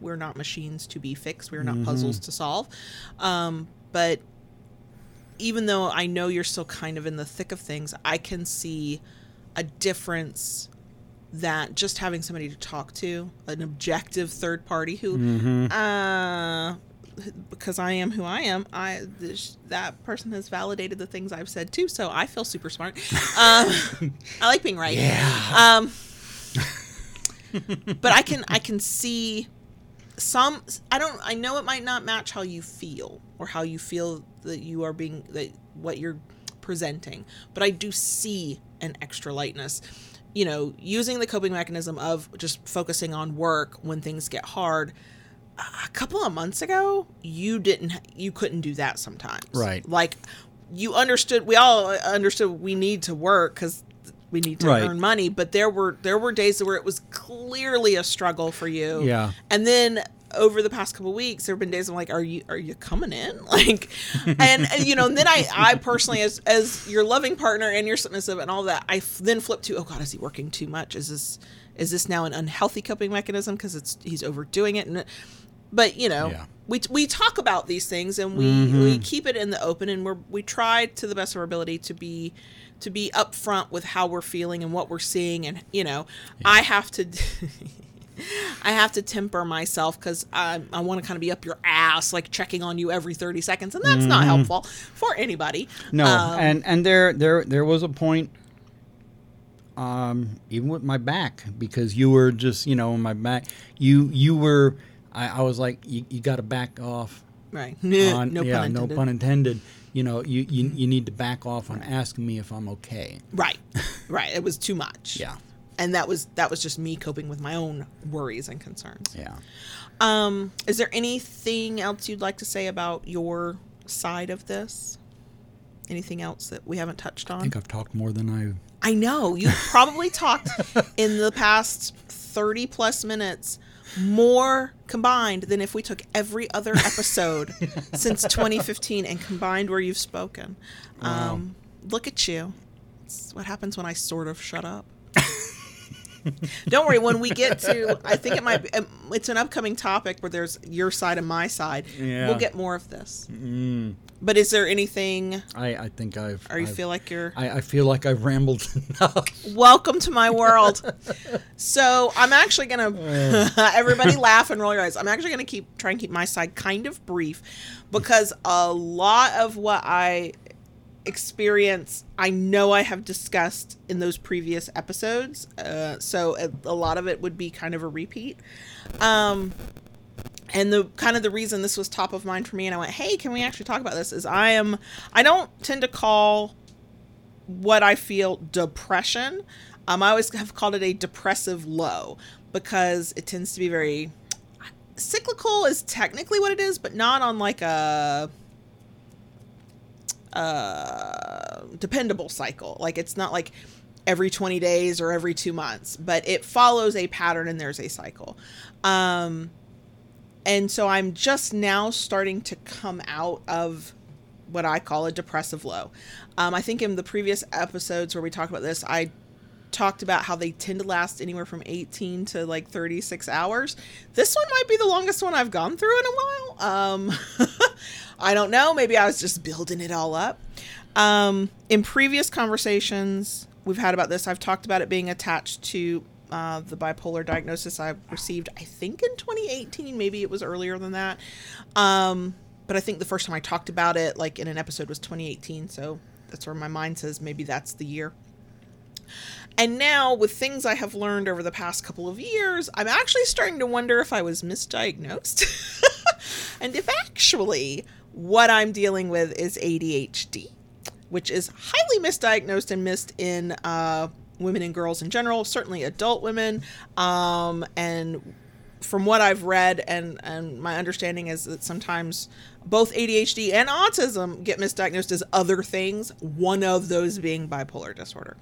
we're not machines to be fixed. We're not puzzles to solve. Um, but even though I know you're still kind of in the thick of things, I can see a difference that just having somebody to talk to, an objective third party who, Mm-hmm. uh, because I am who I am, I this, that person has validated the things I've said too. So I feel super smart. Um, I like being right. Yeah. Um, but I can I can see some. I don't. I know it might not match how you feel or how you feel that you are being that what you're presenting, but I do see an extra lightness. You know, using the coping mechanism of just focusing on work when things get hard. A couple of months ago, you didn't. You couldn't do that sometimes. Right. Like you understood. We all uh, understood we need to work because we need to Right. earn money. But there were there were days where it was clearly a struggle for you. Yeah. And then over the past couple weeks, there have been days I'm like, are you are you coming in? Like, and, and, you know, and then I I personally as as your loving partner and your submissive and all that, I f- then flip to, oh God, is he working too much? Is this is this now an unhealthy coping mechanism because it's he's overdoing it? And but you know. Yeah. We, we talk about these things and we, Mm-hmm. we keep it in the open and we're we try to the best of our ability to be to be upfront with how we're feeling and what we're seeing and you know I have to I have to temper myself because I, I want to kind of be up your ass, like checking on you every 30 seconds. And that's not helpful for anybody. Mm-hmm. No, Um, and and there there there was a point, um, even with my back, because you were just you know my back. You you were. I, I was like, you, you got to back off. right. On, no yeah, pun intended. no pun intended. You know, you, you you need to back off on asking me if I'm okay. Right. Right. It was too much. Yeah, And that was that was just me coping with my own worries and concerns. yeah. Um, is there anything else you'd like to say about your side of this? Anything else that we haven't touched on? I think I've talked more than I. I know you probably talked in the past 30 plus minutes more combined than if we took every other episode since 2015 and combined where you've spoken. Um, look at you. It's what happens when I sort of shut up. Don't worry. When we get to, I think it might be. um, It's an upcoming topic where there's your side and my side. Yeah. We'll get more of this. Mm, But is there anything? I, I think I've. Or you I've- feel like you're? I, I feel like I've rambled enough. Welcome to my world. so I'm actually gonna everybody laugh and roll your eyes. I'm actually gonna keep try and keep my side kind of brief because a lot of what I experience I know I have discussed in those previous episodes. Uh, so a, a lot of it would be kind of a repeat. Um, and the kind of the reason this was top of mind for me and I went, "Hey, can we actually talk about this?" is I am I don't tend to call what I feel depression. Um, I always have called it a depressive low because it tends to be very cyclical is technically what it is, but not on like a uh, dependable cycle. Like it's not like every 20 days or every two months, but it follows a pattern and there's a cycle. Um, and so I'm just now starting to come out of what I call a depressive low. Um, I think in the previous episodes where we talked about this, I talked about how they tend to last anywhere from 18 to like 36 hours. This one might be the longest one I've gone through in a while. Um, I don't know. Maybe I was just building it all up. Um, in previous conversations we've had about this, I've talked about it being attached to uh, the bipolar diagnosis I received, I think in 2018. Maybe it was earlier than that. Um, but I think the first time I talked about it, like in an episode, was 2018. So that's where my mind says maybe that's the year. And now, with things I have learned over the past couple of years, I'm actually starting to wonder if I was misdiagnosed. and if actually what I'm dealing with is ADHD, which is highly misdiagnosed and missed in uh, women and girls in general, certainly adult women. Um, and from what I've read and, and my understanding is that sometimes both ADHD and autism get misdiagnosed as other things, one of those being bipolar disorder.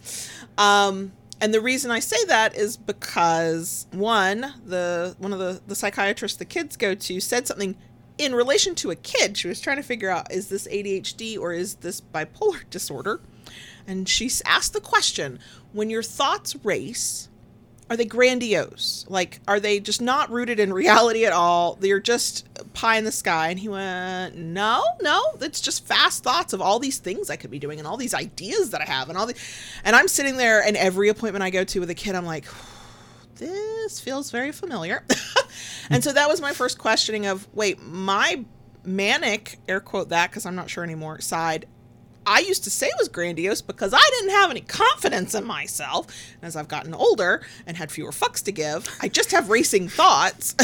Um, and the reason I say that is because one, the one of the, the psychiatrists the kids go to said something in relation to a kid. She was trying to figure out is this ADHD or is this bipolar disorder? And she asked the question when your thoughts race, are they grandiose? Like, are they just not rooted in reality at all? They're just pie in the sky. And he went, no, no, it's just fast thoughts of all these things I could be doing and all these ideas that I have and all the, and I'm sitting there and every appointment I go to with a kid, I'm like, this feels very familiar. and so that was my first questioning of, wait, my manic, air quote that, because I'm not sure anymore, side I used to say was grandiose because I didn't have any confidence in myself. And as I've gotten older and had fewer fucks to give, I just have racing thoughts.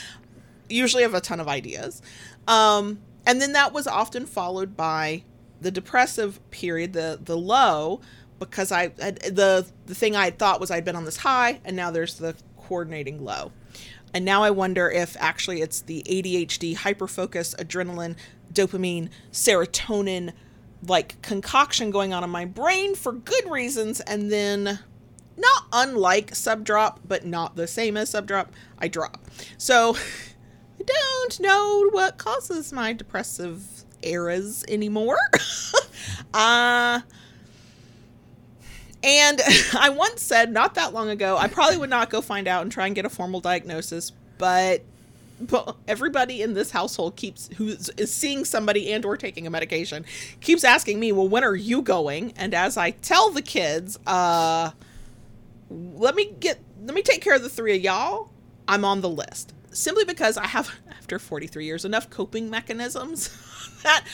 Usually have a ton of ideas. Um, and then that was often followed by the depressive period, the the low, because I had, the the thing I thought was I'd been on this high, and now there's the coordinating low. And now I wonder if actually it's the ADHD, hyperfocus, adrenaline, dopamine, serotonin, like concoction going on in my brain for good reasons, and then not unlike subdrop, but not the same as subdrop, I drop. So I don't know what causes my depressive eras anymore. uh and I once said not that long ago, I probably would not go find out and try and get a formal diagnosis, but but everybody in this household keeps who is seeing somebody and or taking a medication keeps asking me, "Well, when are you going?" And as I tell the kids, uh let me get let me take care of the three of y'all. I'm on the list. Simply because I have after 43 years enough coping mechanisms that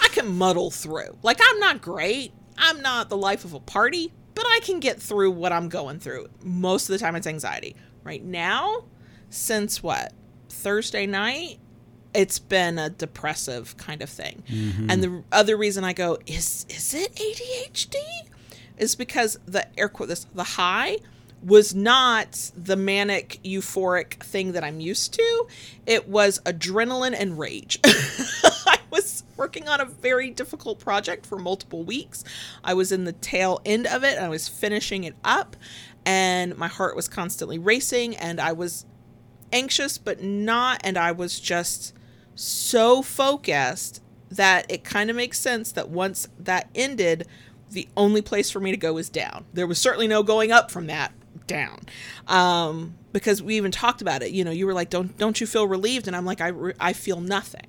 I can muddle through. Like I'm not great. I'm not the life of a party, but I can get through what I'm going through. Most of the time it's anxiety. Right now, since what? Thursday night, it's been a depressive kind of thing. Mm-hmm. And the other reason I go, is is it ADHD? Is because the air quote this the high was not the manic euphoric thing that I'm used to. It was adrenaline and rage. Working on a very difficult project for multiple weeks. I was in the tail end of it I was finishing it up and my heart was constantly racing and I was anxious but not and I was just so focused that it kind of makes sense that once that ended the only place for me to go was down. There was certainly no going up from that down. Um, because we even talked about it. You know, you were like, "Don't don't you feel relieved?" And I'm like, "I re- I feel nothing."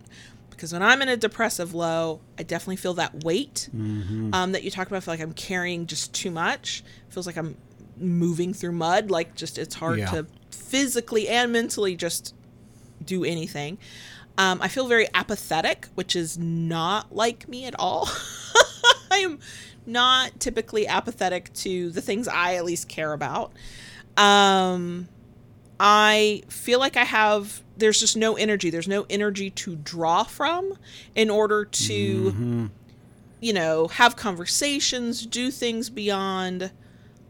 Because when I'm in a depressive low, I definitely feel that weight um, that you talk about. I feel like I'm carrying just too much. It feels like I'm moving through mud. Like just it's hard Yeah. to physically and mentally just do anything. Um, I feel very apathetic, which is not like me at all. I am not typically apathetic to the things I at least care about. Um, I feel like I have, there's just no energy. There's no energy to draw from in order to, you know, have conversations, do things beyond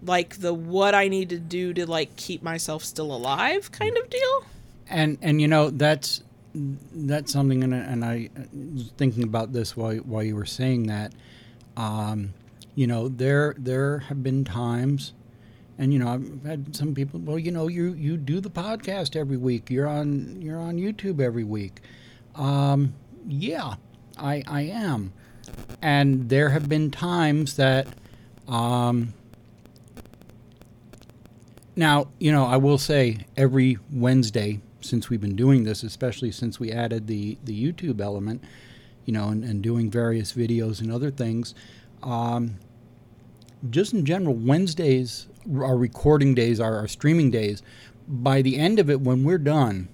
like the what I need to do to like keep myself still alive kind of deal. and and you know that's that's something and, I- and I thinking about this while while you were saying that um, you know there there have been times and you know I've had some people well you know you you do the podcast every week. You're on you're on YouTube every week. Um, yeah I I am. And there have been times that um, now, you know, I will say every Wednesday since we've been doing this, especially since we added the, the YouTube element, you know, and, and doing various videos and other things, um, just in general, Wednesdays, our recording days, our, our streaming days, by the end of it, when we're done,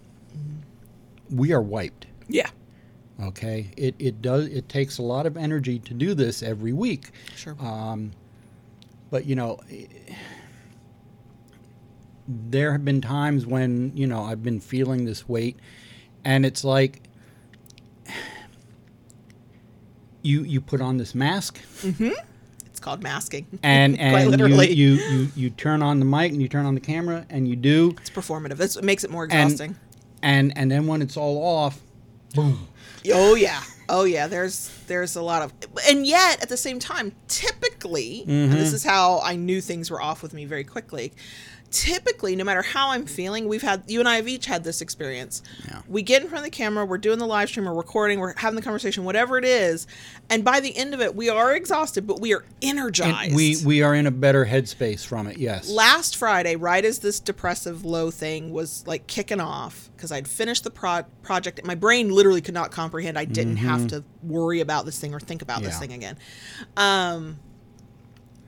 we are wiped. Yeah. Okay, it, it does it takes a lot of energy to do this every week. Sure. Um, but you know, there have been times when you know I've been feeling this weight, and it's like you you put on this mask, it's called masking. and Quite and you, literally. you you you turn on the mic and you turn on the camera and you do, it's performative. It's, it makes it more exhausting. and and then when it's all off, boom. Oh yeah. Oh yeah. There's there's a lot of and yet at the same time, typically, and this mm-hmm. is how I knew things were off with me very quickly. Typically, no matter how I'm feeling, we've had you and I have each had this experience. Yeah. We get in front of the camera, we're doing the live stream, we're recording, we're having the conversation, whatever it is, and by the end of it, we are exhausted, but we are energized. And we we are in a better headspace from it. Yes. last Friday, right as this depressive low thing was like kicking off, because I'd finished the pro- project, my brain literally could not comprehend I didn't have to worry about this thing or think about this thing again. Um,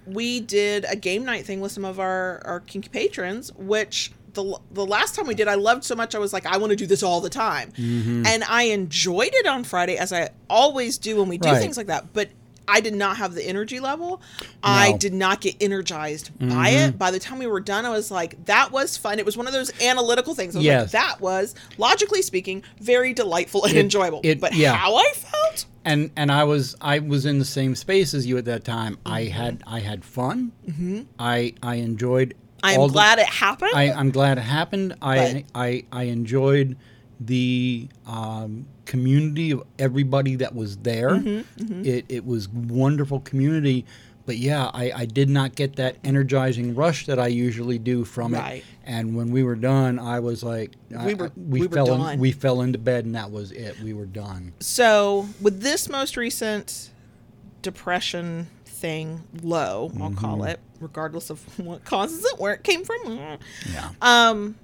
we did a game night thing with some of our our kinky patrons, which. The, the last time we did, I loved so much. I was like, I want to do this all the time, mm-hmm. and I enjoyed it on Friday, as I always do when we do Right. things like that. But I did not have the energy level. I did not get energized by it. Mm-hmm. By the time we were done, I was like, that was fun. It was one of those analytical things. I was like, that was, logically speaking, very delightful and enjoyable. it- but yeah. how I felt? And and I was I was in the same space as you at that time. I had I had fun. Mm-hmm. I I enjoyed. I am all the- glad it happened. I, I'm glad it happened. I I I enjoyed the um, community of everybody that was there. Mm-hmm, It it was wonderful community. But yeah, I, I did not get that energizing rush that I usually do from Right. it. And when we were done, I was like, We were- I- we, we were fell done. in, we fell into bed, and that was it. We were done. so, with this most recent depression thing, low, I'll call Mm-hmm. it, regardless of what causes it, where it came from. Yeah. Um,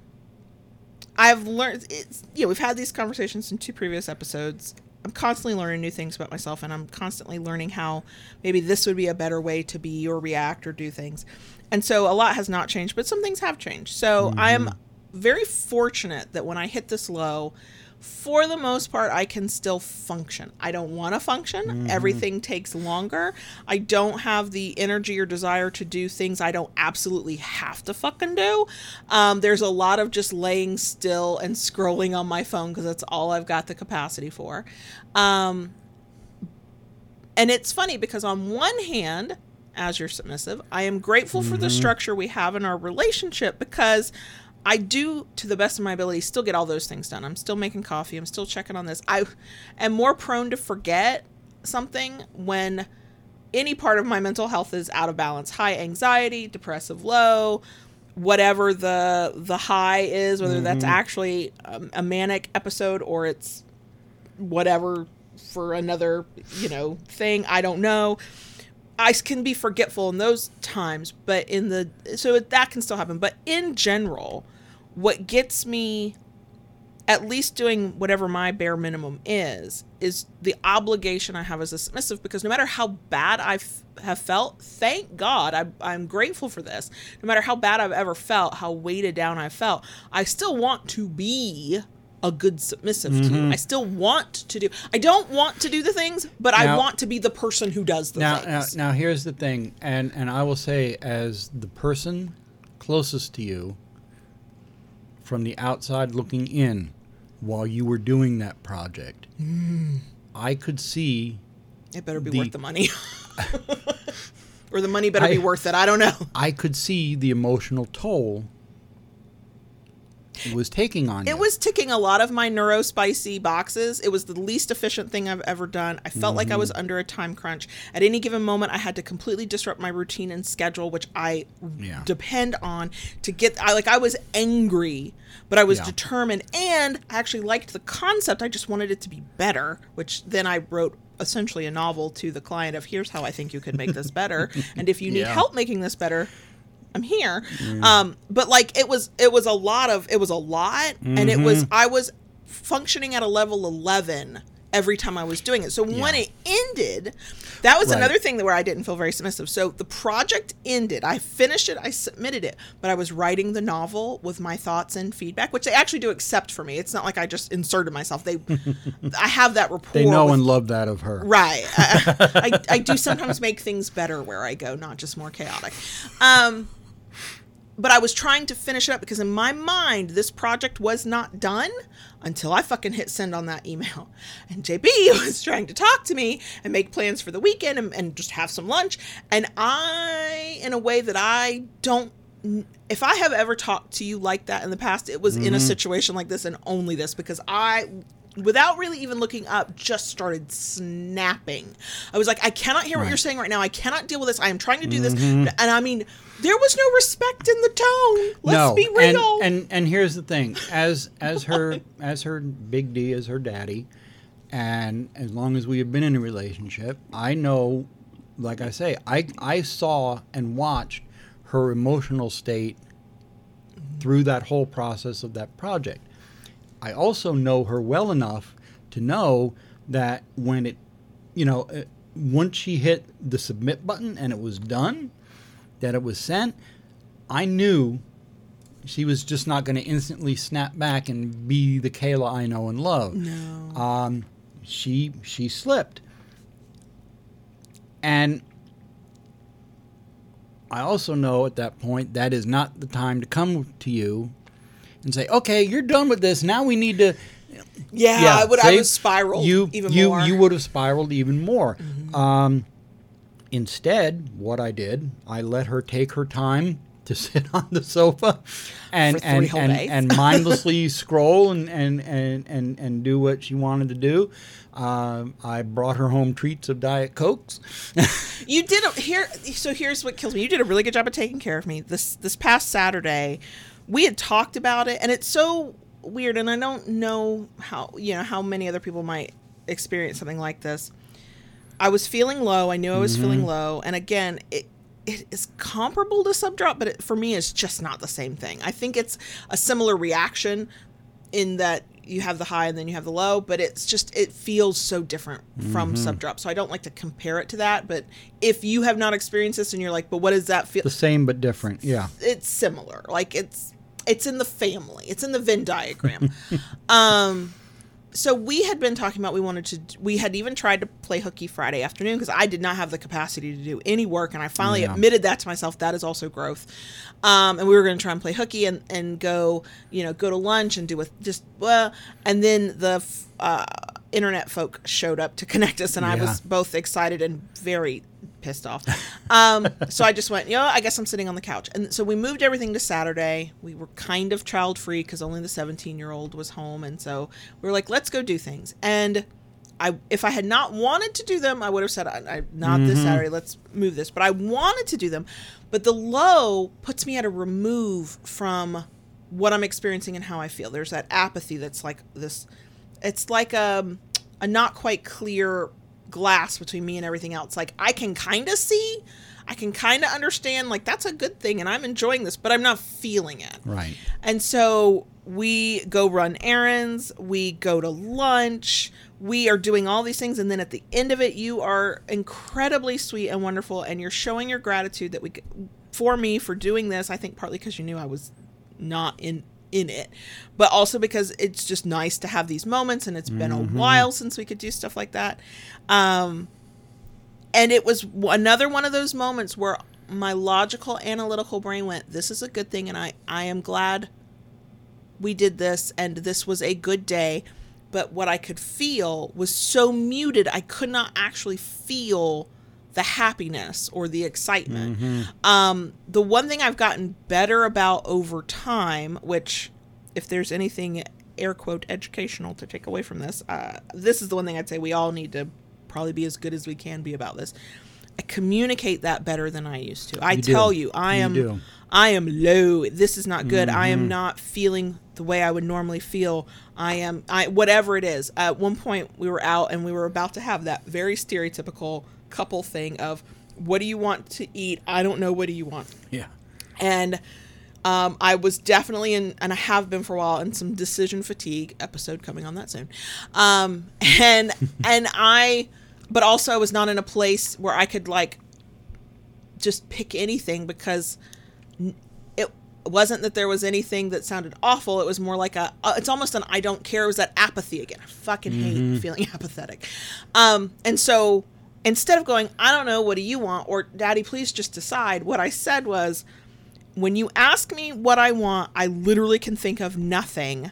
I've learned it's you know we've had these conversations in two previous episodes. I'm constantly learning new things about myself, and I'm constantly learning how maybe this would be a better way to be or react or do things. And so a lot has not changed, but some things have changed. So I am mm-hmm. very fortunate that when I hit this low, for the most part, I can still function. I don't want to function. Everything takes longer. I don't have the energy or desire to do things I don't absolutely have to fucking do. Um, there's a lot of just laying still and scrolling on my phone because that's all I've got the capacity for. Um, and it's funny because on one hand, as your submissive, I am grateful for the structure we have in our relationship because I do, to the best of my ability, still get all those things done. I'm still making coffee. I'm still checking on this. I am more prone to forget something when any part of my mental health is out of balance. High anxiety, depressive low, whatever the the high is, whether that's actually um, a manic episode or it's whatever for another, you know, thing, I don't know. I can be forgetful in those times, but in the so that can still happen. But in general, what gets me at least doing whatever my bare minimum is is the obligation I have as a submissive because no matter how bad I have felt, thank God I, I'm grateful for this. No matter how bad I've ever felt, how weighted down I felt, I still want to be a good submissive mm-hmm. to you. I still want to do. I don't want to do the things, but now, I want to be the person who does the now, things. Now, now, here's the thing, and and I will say, as the person closest to you, from the outside looking in, while you were doing that project, mm. I could see. It better be the, worth the money. or the money better I, be worth it. I don't know. I could see the emotional toll was taking on it you. was ticking a lot of my neurospicy boxes it was the least efficient thing i've ever done i felt mm-hmm. like i was mm-hmm. under a time crunch at any given moment i had to completely disrupt my routine and schedule which i yeah. depend on to get i like i was angry but i was yeah. determined and i actually liked the concept i just wanted it to be better which then i wrote essentially a novel to the client of here's how i think you could make this better and if you need yeah. help making this better I'm here. Mm. Um, but like it was it was a lot of it was a lot mm-hmm. and it was mm-hmm. I was functioning at a level 11 every time I was doing it. So yeah. when it ended, that was right. another thing where I didn't feel very submissive. So the project ended. I finished it. I submitted it, but I was writing the novel with my thoughts and feedback, which they actually do accept for me. It's not like I just inserted myself. They, I have that rapport. They know with, and love that of her. Right. I, I, I, do sometimes make things better where I go, not just more chaotic. Um, but I was trying to finish it up because in my mind, this project was not done until I fucking hit send on that email. And JB was trying to talk to me and make plans for the weekend and, and just have some lunch. And I, in a way that I don't if I have ever talked to you like that in the past, it was mm-hmm. in a mm-hmm. situation like this and only this because I without really even looking up, just started snapping. I was like, I cannot hear what you're saying right now. I cannot deal with this. I am trying to do mm-hmm. this. And I mean, there was no respect in the tone. Let's no. be real. And, and and here's the thing. As as her as her big D as her daddy, and as long as we have been in a relationship, I know like I say, I I saw and watched her emotional state through that whole process of that project. I also know her well enough to know that when it, you know, uh, once she hit the submit button and it was done, that it was sent, I knew she was just not going to instantly snap back and be the Kayla I know and love. No. Um, she she slipped, and I also know at that point that is not the time to come to you and say, "Okay, you're done with this. Now we need to." Yeah, yeah I would. I would spiral you, even you, more. You would have spiraled even more. Mm-hmm. Um, instead, what I did, I let her take her time to sit on the sofa and and, and, and, mindlessly scroll and, and, and, and, and do what she wanted to do. Um, I brought her home treats of Diet Cokes. you did a, here. So here's what kills me. You did a really good job of taking care of me. This this past Saturday, we had talked about it and it's so weird and I don't know how you know how many other people might experience something like this. I was feeling low. I knew I was mm-hmm. feeling low and again, it it is comparable to subdrop, but it, for me, it's just not the same thing. I think it's a similar reaction in that you have the high and then you have the low, but it's just it feels so different from mm-hmm. subdrop. So I don't like to compare it to that. But if you have not experienced this and you're like, but what does that feel? The same but different. Yeah, it's similar. Like it's it's in the family. It's in the Venn diagram. um, so we had been talking about we wanted to. We had even tried to play hooky Friday afternoon because I did not have the capacity to do any work, and I finally yeah. admitted that to myself. That is also growth. Um, and we were going to try and play hooky and and go, you know, go to lunch and do with just well, and then the. Uh, internet folk showed up to connect us and yeah. i was both excited and very pissed off. Um, so I just went, you know, I guess I'm sitting on the couch. And so we moved everything to Saturday. We were kind of child free because only the 17 year old was home. And so we were like, let's go do things. And I, if I had not wanted to do them, I would have said, I, I, not mm-hmm. this Saturday, let's move this. But I wanted to do them. But the low puts me at a remove from what I'm experiencing and how I feel. There's that apathy that's like this, it's like a, um, a not quite clear glass between me and everything else. Like I can kind of see, I can kind of understand like that's a good thing and I'm enjoying this, but I'm not feeling it. Right. And so we go run errands, we go to lunch, we are doing all these things and then at the end of it you are incredibly sweet and wonderful and you're showing your gratitude that we for me for doing this. I think partly because you knew I was not in in it, but also because it's just nice to have these moments and it's been a while since we could do stuff like that. Um and it was another one of those moments where my logical analytical brain went this is a good thing and I I am glad we did this and this was a good day. But what I could feel was so muted I could not actually feel the happiness or the excitement. Um, the one thing I've gotten better about over time, which if there's anything air quote educational to take away from this, uh, this is the one thing I'd say we all need to probably be as good as we can be about this. I communicate that better than I used to. I You do. tell you, I am do. I am low. This is not good. I am not feeling the way I would normally feel. I am I whatever it is. At one point we were out and we were about to have that very stereotypical couple thing of what do you want to eat? I don't know what do you want. Yeah. And um, I was definitely in, and I have been for a while, in some decision fatigue. Episode coming on that soon. Um, and and I, but also I was not in a place where I could like just pick anything because it wasn't that there was anything that sounded awful. It was more like a. Uh, it's almost an I don't care. It was that apathy again. I fucking hate feeling apathetic. Um, and so instead of going, I don't know, what do you want, or Daddy, please just decide. What I said was, when you ask me what I want, I literally can think of nothing,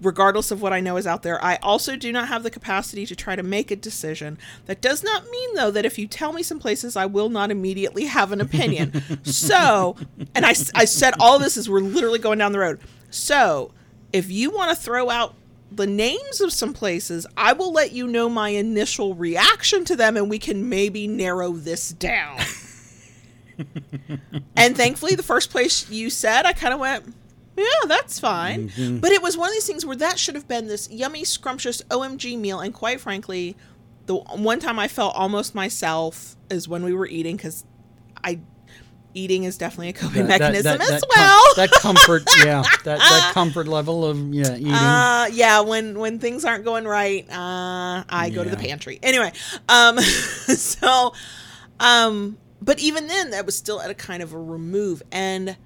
regardless of what I know is out there. I also do not have the capacity to try to make a decision. That does not mean, though, that if you tell me some places, I will not immediately have an opinion. so, and I, I said all this as we're literally going down the road. So, if you want to throw out the names of some places, I will let you know my initial reaction to them and we can maybe narrow this down. and thankfully, the first place you said, I kind of went, yeah, that's fine. Mm-hmm. But it was one of these things where that should have been this yummy, scrumptious OMG meal. And quite frankly, the one time I felt almost myself is when we were eating because I. Eating is definitely a coping That- mechanism that- as that com- well. that comfort, yeah, that, that comfort level of yeah eating. Uh, yeah, when when things aren't going right, uh, I go to the pantry. Anyway, um, so, um, but even then, that was still at a kind of a remove, and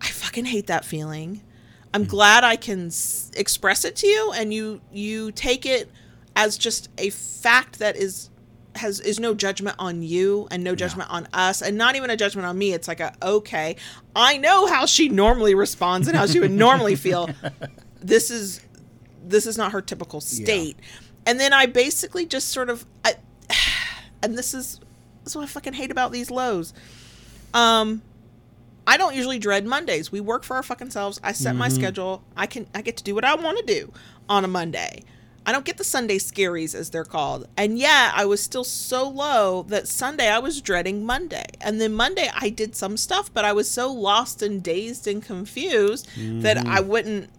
I fucking hate that feeling. I'm glad I can s- express it to you, and you you take it as just a fact that is has is no judgment on you and no judgment on us and not even a judgment on me. It's like a okay i know how she normally responds and how she would normally feel. This is this is not her typical state. And then i basically just sort of I, and this is this is what i fucking hate about these lows. Um i don't usually dread mondays. We work for our fucking selves. I set my schedule. I can i get to do what i want to do on a monday i don't get the sunday scaries as they're called and yeah i was still so low that sunday i was dreading monday and then monday i did some stuff but i was so lost and dazed and confused that mm-hmm. i wouldn't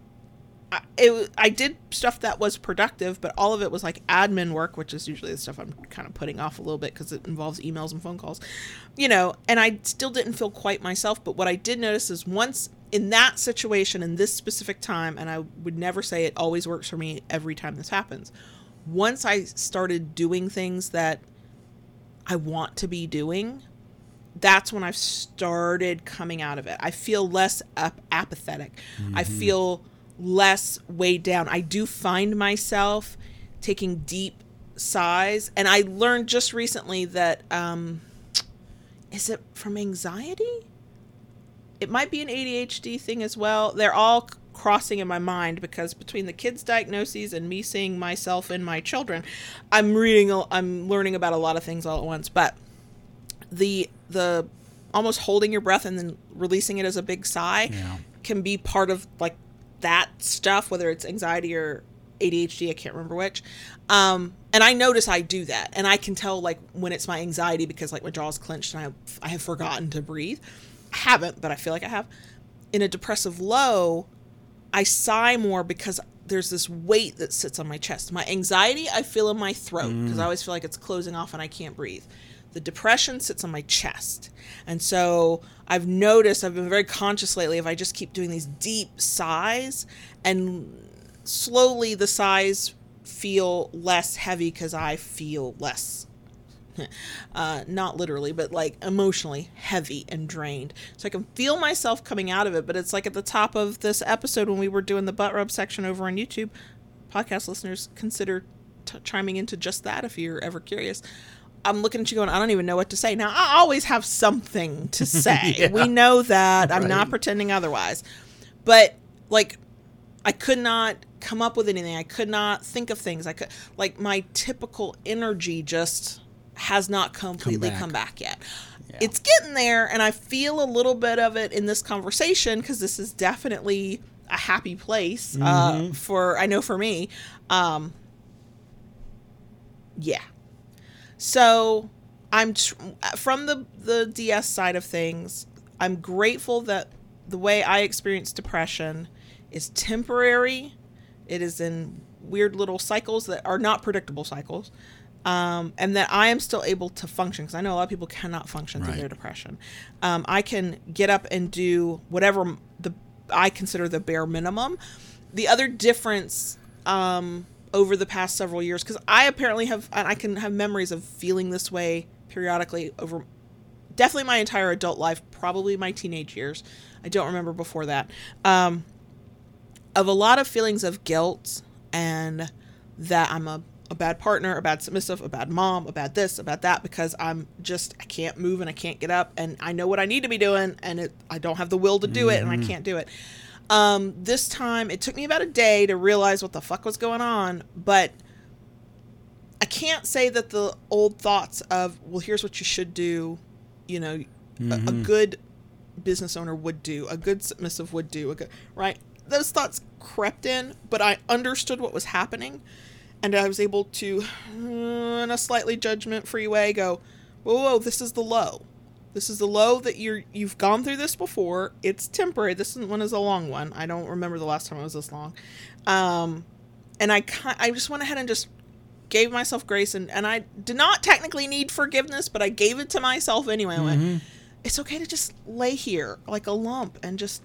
I, it, I did stuff that was productive, but all of it was like admin work, which is usually the stuff I'm kind of putting off a little bit because it involves emails and phone calls, you know. And I still didn't feel quite myself. But what I did notice is once in that situation, in this specific time, and I would never say it always works for me every time this happens. Once I started doing things that I want to be doing, that's when I've started coming out of it. I feel less ap- apathetic. I feel less weighed down. I do find myself taking deep sighs, and I learned just recently that um, is it from anxiety? It might be an ADHD thing as well. They're all crossing in my mind because between the kids' diagnoses and me seeing myself and my children, I'm reading, I'm learning about a lot of things all at once. But the the almost holding your breath and then releasing it as a big sigh Yeah. can be part of like that stuff whether it's anxiety or ADHD I can't remember which um and I notice I do that and I can tell like when it's my anxiety because like my jaw's clenched and I I have forgotten to breathe haven't but I feel like I have in a depressive low I sigh more because there's this weight that sits on my chest. My anxiety I feel in my throat because Mm. I always feel like it's closing off and I can't breathe. The depression sits on my chest. And so I've noticed, I've been very conscious lately if I just keep doing these deep sighs and slowly the sighs feel less heavy because I feel less uh, not literally, but like emotionally heavy and drained. So I can feel myself coming out of it. But it's like at the top of this episode when we were doing the butt rub section over on YouTube. Podcast listeners, consider t- chiming into just that if you're ever curious. I'm looking at you going, I don't even know what to say. Now, I always have something to say. Yeah. We know that. I'm not pretending otherwise. But like, I could not come up with anything. I could not think of things. I could like my typical energy just has not completely back. come back, yet. Yeah. It's getting there, and I feel a little bit of it in this conversation because this is definitely a happy place uh, Mm-hmm. for I know for me. Um, yeah. So I'm tr- from the the DS side of things. I'm grateful that the way I experience depression is temporary. It is in weird little cycles that are not predictable cycles. Um, and that I am still able to function because I know a lot of people cannot function through their depression. Um, I can get up and do whatever the I consider the bare minimum. The other difference um, over the past several years, because I apparently have, and I can have memories of feeling this way periodically over definitely my entire adult life, probably my teenage years. I don't remember before that. Um, of a lot of feelings of guilt and that I'm a, a bad partner, a bad submissive, a bad mom, a bad this, a bad that, because I'm just I can't move and I can't get up and I know what I need to be doing and it I don't have the will to do it and I can't do it. Um, this time it took me about a day to realize what the fuck was going on, but I can't say that the old thoughts of well here's what you should do, you know, a, a good business owner would do, a good submissive would do, a good right. Those thoughts crept in, but I understood what was happening, and I was able to, uh, in a slightly judgment-free way, go, "Whoa, whoa, this is the low. This is the low that you're you've gone through this before. It's temporary. This one is a long one. I don't remember the last time it was this long, um, and I I just went ahead and just gave myself grace, and and I did not technically need forgiveness, but I gave it to myself anyway. I went, it's okay to just lay here like a lump and just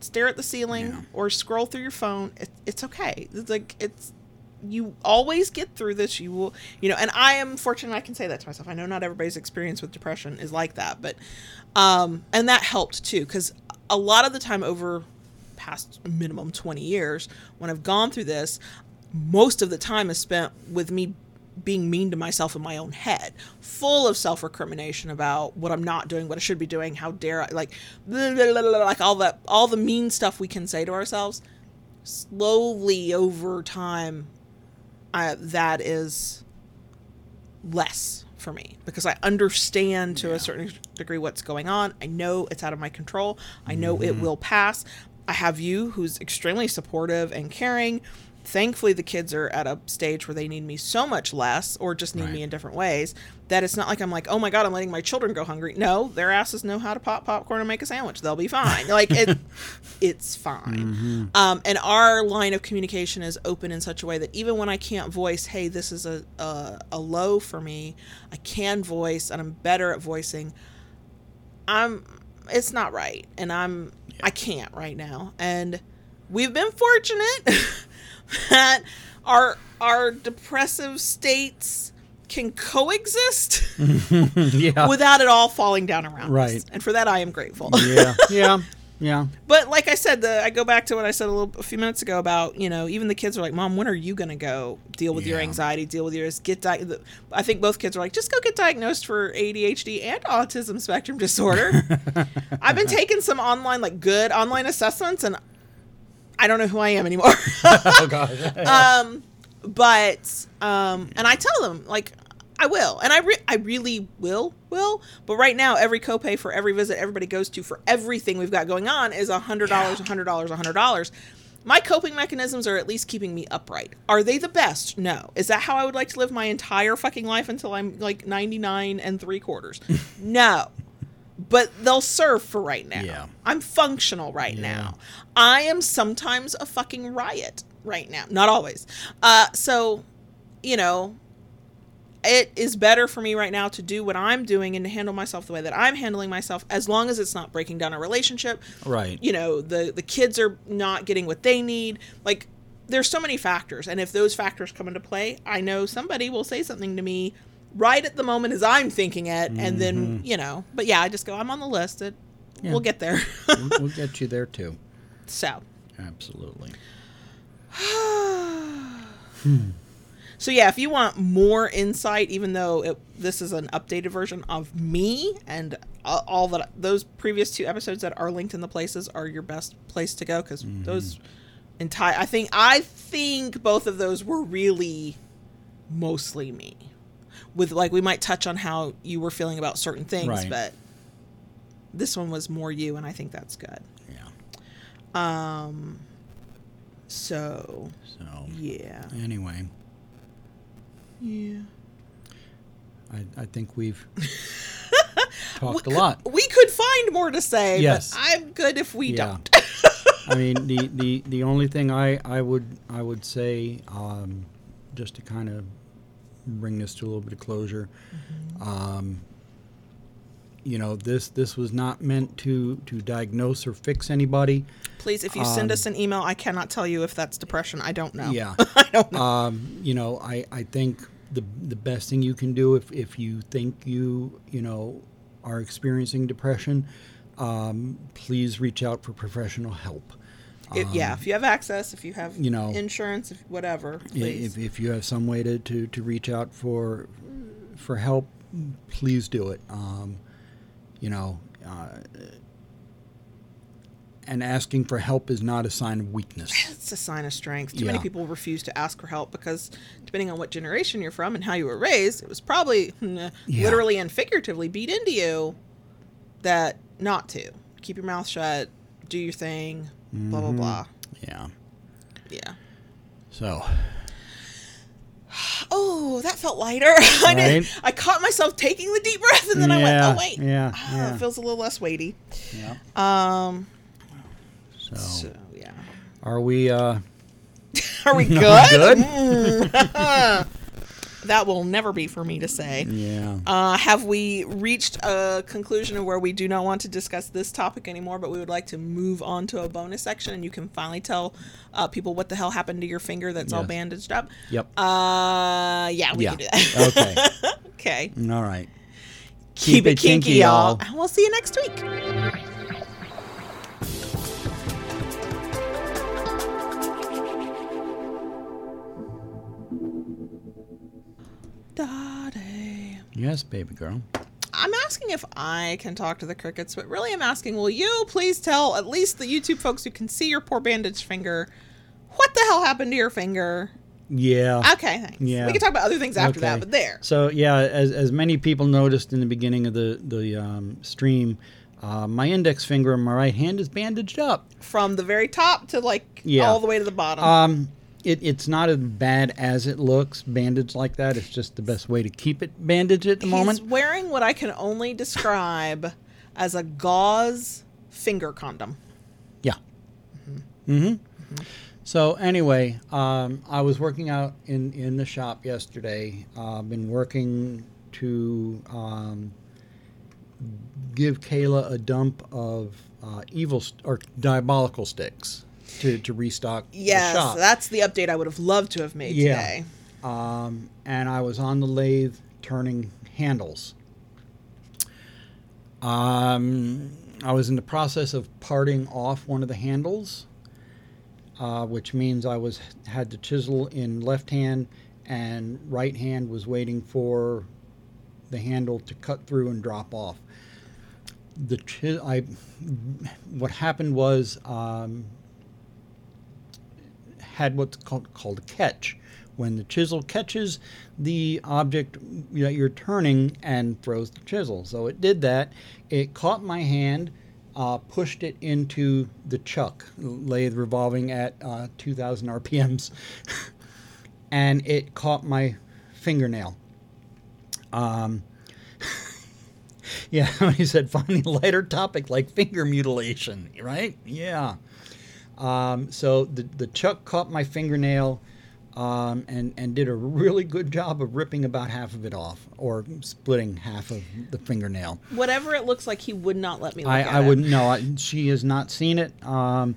stare at the ceiling Yeah. or scroll through your phone. It, it's okay. It's like it's you always get through this. You will, you know. And I am fortunate. I can say that to myself. I know not everybody's experience with depression is like that, but um, and that helped too because a lot of the time over past minimum 20 years when I've gone through this, most of the time is spent with me being mean to myself in my own head, full of self recrimination about what I'm not doing, what I should be doing, how dare I, like, blah, blah, blah, like all that, all the mean stuff we can say to ourselves. Slowly over time, I, that is less for me because I understand to a certain degree what's going on. I know it's out of my control. I know it mm-hmm. will pass. I have you who's extremely supportive and caring. Thankfully, the kids are at a stage where they need me so much less or just need me in different ways that it's not like I'm like, oh my God, I'm letting my children go hungry. No, their asses know how to pop popcorn and make a sandwich. They'll be fine. Like, it, it's fine. Um, and our line of communication is open in such a way that even when I can't voice, hey, this is a, a, a low for me, I can voice and I'm better at voicing. I'm, it's not right. And I'm, I can't right now. And we've been fortunate that our, our depressive states can coexist yeah. without it all falling down around us. Right. And for that, I am grateful. yeah. Yeah. Yeah. But like I said, the I go back to what I said a little a few minutes ago about you know even the kids are like, "Mom, when are you gonna go deal with your anxiety, deal with yours, get di-? the- I think both kids are like, just go get diagnosed for ADHD and autism spectrum disorder. I've been taking some online like good online assessments, and I don't know who I am anymore. Oh God. um, but um, and I tell them like I will, and I re- I really will will. But right now, every copay for every visit everybody goes to for everything we've got going on is a hundred dollars, a hundred dollars, a hundred dollars. My coping mechanisms are at least keeping me upright. Are they the best? No. Is that how I would like to live my entire fucking life until I'm like 99 and three quarters? no. But they'll serve for right now. Yeah. I'm functional right Yeah. now. I am sometimes a fucking riot. right now. Not always. Uh, so, you know, it is better for me right now to do what I'm doing and to handle myself the way that I'm handling myself, as long as it's not breaking down a relationship. Right. You know, the the kids are not getting what they need. Like, there's so many factors, and if those factors come into play, I know somebody will say something to me right at the moment as I'm thinking it, and then you know. But yeah, I just go, I'm on the list. It, Yeah. We'll get there. we'll, get you there too. so. Absolutely. hmm. So yeah, if you want more insight, even though it, this is an updated version of me and all, all that those previous two episodes that are linked in the places are your best place to go because those entire I think I think both of those were really mostly me. With like we might touch on how you were feeling about certain things, Right. but this one was more you, and I think that's good. Yeah. Um. So So yeah, anyway, yeah. I, I think we've talked a lot. We could find more to say, Yes. but I'm good if we Yeah. don't. I mean, the, the, the only thing I, I would I would say, um, just to kind of bring this to a little bit of closure, um, you know, this this was not meant to to diagnose or fix anybody. Please, if you send Um, us an email, I cannot tell you if that's depression. I don't know. Yeah. I don't know. um, you know, I, I think the the best thing you can do if, if you think you you know are experiencing depression, um, please reach out for professional help. If- yeah, if you have access, if you have um, you know, insurance, if whatever, please. If, if you have some way to, to, to reach out for for help, please do it. Um, you know, uh, and asking for help is not a sign of weakness. it's a sign of strength. Too many people refuse to ask for help because, depending on what generation you're from and how you were raised, it was probably Yeah. literally and figuratively beat into you that not to keep your mouth shut, do your thing, blah blah Mm-hmm. blah. Yeah. Yeah. So Oh, that felt lighter. I did. Right? I caught myself taking the deep breath, and then I went, "Oh wait, yeah, Ah, yeah. it feels a little less weighty." yeah. Um. So, So yeah. are we? Uh, Are we good? good? Mm. That will never be for me to say. yeah. Uh, have we reached a conclusion of where we do not want to discuss this topic anymore, but we would like to move on to a bonus section, and you can finally tell uh, people what the hell happened to your finger that's all bandaged up? Yep. Uh, yeah, we yeah. can do that. okay. okay. All right. Keep, it kinky, y'all. And we'll see you next week. Daddy. Yes, baby girl. I'm asking if I can talk to the crickets, but really I'm asking, will you please tell at least the YouTube folks who can see your poor bandaged finger what the hell happened to your finger? Yeah. Okay, thanks. Yeah. We can talk about other things after that, but there. So yeah, as, as many people noticed in the beginning of the the um, stream, uh, my index finger on my right hand is bandaged up. From the very top to like Yeah. all the way to the bottom. Um, it, it's not as bad as it looks, bandaged like that. It's just the best way to keep it bandaged at the moment. He's wearing what I can only describe as a gauze finger condom. Yeah. Mm-hmm. So anyway, um, I was working out in, in the shop yesterday. Uh, been working to um, give Kayla a dump of uh, evil st- or diabolical sticks to, to restock Yes, the shop. that's the update I would have loved to have made Yeah. today. um, and I was on the lathe turning handles. Um, I was in the process of parting off one of the handles, uh, which means I was had the chisel in left hand, and right hand was waiting for the handle to cut through and drop off. The chi- I, what happened was um, had what's called, called a catch. When the chisel catches the object that you're turning and throws the chisel. So it did that. It caught my hand, uh, pushed it into the chuck, lathe revolving at uh, 2,000 RPMs, and it caught my fingernail. Um, yeah, he said, find a lighter topic like finger mutilation, right? Yeah. Um, so the the chuck caught my fingernail. Um, and and did a really good job of ripping about half of it off, or splitting half of the fingernail. Whatever it looks like, he would not let me. Look I, at I wouldn't know. She has not seen it. Um,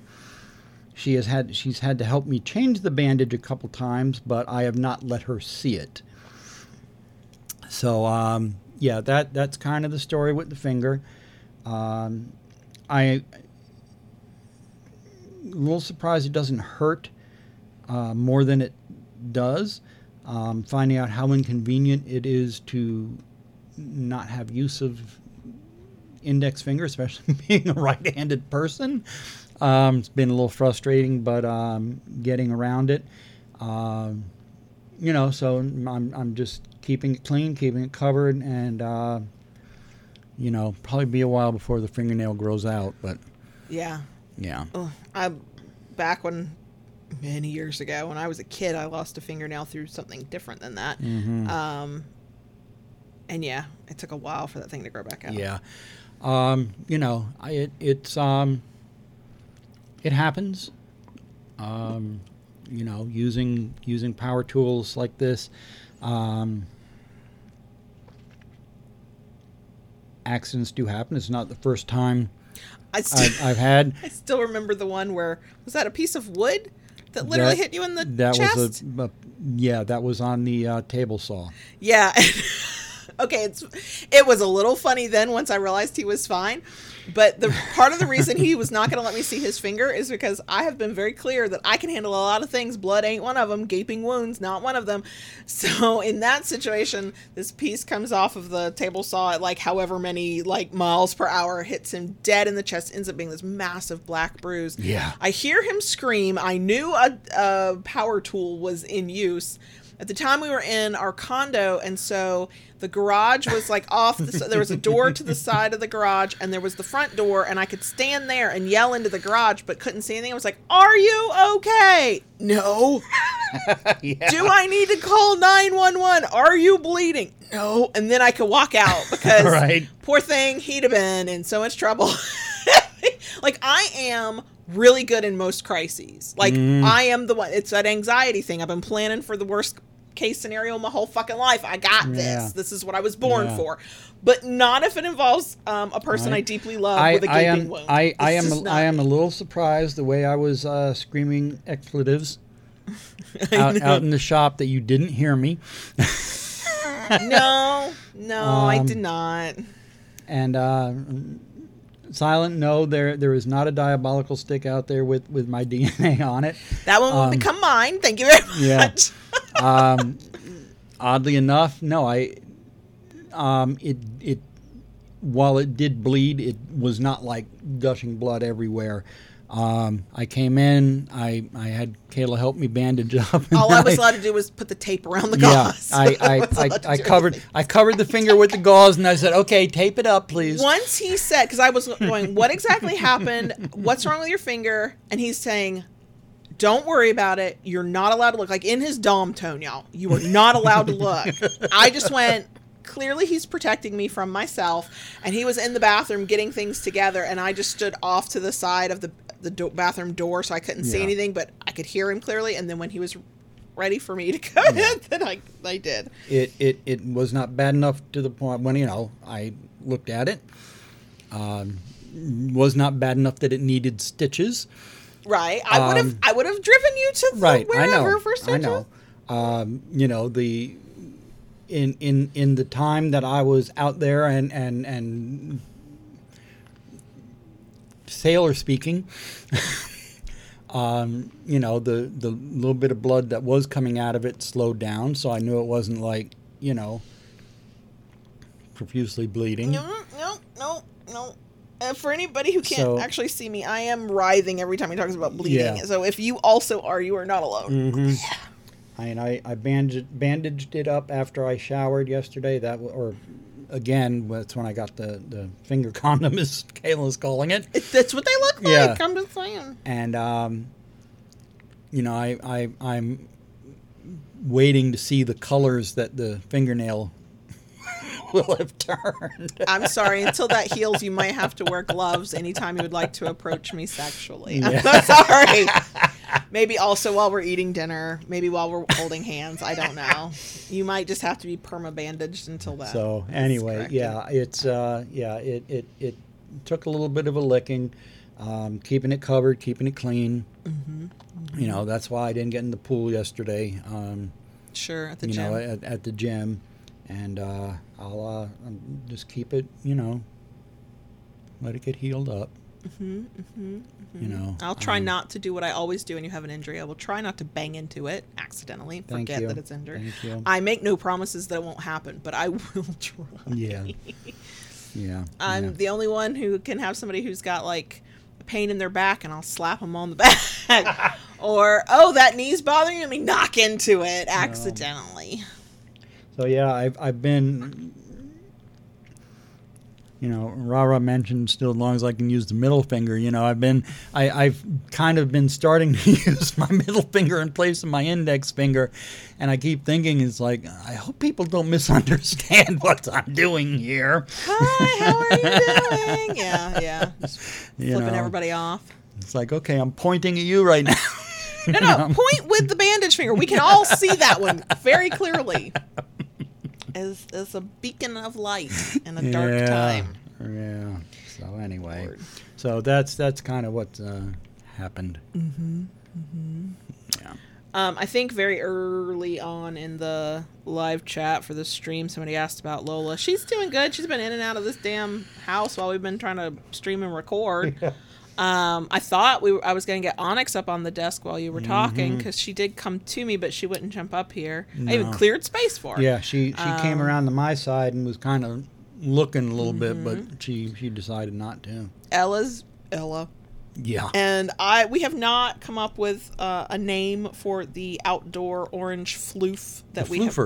she has had she's had to help me change the bandage a couple times, but I have not let her see it. So um, yeah, that that's kind of the story with the finger. Um, I little surprised it doesn't hurt uh, more than it does. Um, finding out how inconvenient it is to not have use of index finger, especially being a right-handed person. Um, it's been a little frustrating, but um, getting around it. Um, you know, so I'm I'm just keeping it clean, keeping it covered, and uh, you know, probably be a while before the fingernail grows out. But Yeah. Yeah, Ugh, I back when many years ago when I was a kid, I lost a fingernail through something different than that. Mhm. Um, and yeah, it took a while for that thing to grow back out. yeah. Um, you know, I, it it's um, it happens. Um, you know, using using power tools like this. Um, accidents do happen. It's not the first time I, st- I've, I've had. I still remember the one where was that a piece of wood that literally That- hit you in the that chest? was a, a yeah that was on the uh, table saw Yeah. okay, it's it was a little funny then once I realized he was fine. But the part of the reason he was not going to let me see his finger is because I have been very clear that I can handle a lot of things. Blood ain't one of them. Gaping wounds, not one of them. So in that situation, this piece comes off of the table saw at like however many like miles per hour, hits him dead in the chest, ends up being this massive black bruise. Yeah. I hear him scream. I knew a, a power tool was in use. At the time, we were in our condo, and so the garage was like off. The, s- there was a door to the side of the garage, and there was the front door, and I could stand there and yell into the garage, but couldn't see anything. I was like, "Are you okay? No. yeah. Do I need to call nine one one? Are you bleeding? No." And then I could walk out because Right. poor thing, he'd have been in so much trouble. like I am really good in most crises. Like Mm. I am the one. It's that anxiety thing. I've been planning for the worst case scenario my whole fucking life. I got this. Yeah. This is what I was born Yeah. for. But not if it involves um, a person I, I- deeply love I, with a I gaping am wound. I, I am a, I am a little surprised the way I was uh, screaming expletives out, out in the shop that you didn't hear me no, no, I Um, did not. and uh, silent no there there is not a diabolical stick out there with with my DNA on it That one will um, become mine. Thank you very yeah. much. um, oddly enough, no, I, um, it it, while it did bleed, it was not like gushing blood everywhere. Um, I came in, I I had Kayla help me bandage up. All I was allowed to do was put the tape around the yeah, gauze. I I, was I, I covered anything. I covered the finger with the gauze, and I said, "Okay, tape it up, please." Once he said, because I was going, what exactly happened? What's wrong with your finger? And he's saying, don't worry about it. You're not allowed to look. Like in his dom tone, y'all, you are not allowed to look. I just went, clearly he's protecting me from myself. And he was in the bathroom getting things together. And I just stood off to the side of the, the do- bathroom door so I couldn't see anything, but I could hear him clearly. And then when he was ready for me to come in, then I, I did. It, it it was not bad enough to the point when you know I looked at it. Um, was not bad enough that it needed stitches. Right. I would have Um, I would have driven you to the right i wherever know for i know um, you know the in in in the time that i was out there and and and sailor speaking um, you know the the little bit of blood that was coming out of it slowed down so i knew it wasn't like you know profusely bleeding No, no, no, no. Uh, for anybody who can't So- actually see me, I am writhing every time he talks about bleeding. Yeah. So if you also are, you are not alone. Hmm mean, I, I bandaged, bandaged it up after I showered yesterday. That or again, that's when I got the, the finger condom, as Kayla's calling it. It, that's what they look like. Yeah. I'm just saying. And um, you know, I, I I'm waiting to see the colors that the fingernail will have turned. I'm sorry. Until that heals, you might have to wear gloves anytime you would like to approach me sexually. I'm so sorry. Maybe also while we're eating dinner. Maybe while we're holding hands. I don't know. You might just have to be perma bandaged until that. So anyway, corrected. yeah, it's uh, yeah, it, it it took a little bit of a licking, um, keeping it covered, keeping it clean. Mm-hmm. You know, that's why I didn't get in the pool yesterday. Um, Sure, at the you gym. know, at, at the gym, and uh, I'll uh, um, just keep it. You know, let it get healed up. Hmm hmm You know, I'll try um, not to do what I always do when you have an injury. I will try not to bang into it accidentally. Thank Forget you. that it's injured. Thank you. I make no promises that it won't happen, but I will try. Yeah. Yeah. I'm yeah. the only one who can have somebody who's got like pain in their back, and I'll slap them on the back. or oh, that knee's bothering you, let me knock into it accidentally. So yeah, I've I've been, you know, Rara mentioned still as long as I can use the middle finger. You know, I've been I I've kind of been starting to use my middle finger in place of my index finger, and I keep thinking it's like I hope people don't misunderstand what I'm doing here. Hi, how are you doing? yeah, yeah. Just You flipping know, everybody off. It's like okay, I'm pointing at you right now. No, no, point with the bandage finger. We can all see that one very clearly. As, as a beacon of light in a dark time. Yeah. So anyway, Lord. so that's that's kind of what uh, happened. Mm-hmm. Yeah. Um, I think very early on in the live chat for the stream, somebody asked about Lola. She's doing good. She's been in and out of this damn house while we've been trying to stream and record. Um, I thought we were, I was going to get Onyx up on the desk while you were talking because she did come to me, but she wouldn't jump up here. I even cleared space for her. Yeah, she she came Um, around to my side and was kind of looking a little bit, Mm-hmm. but she she decided not to. Ella's Ella. Yeah. and I we have not come up with uh, a name for the outdoor orange floof that The we have.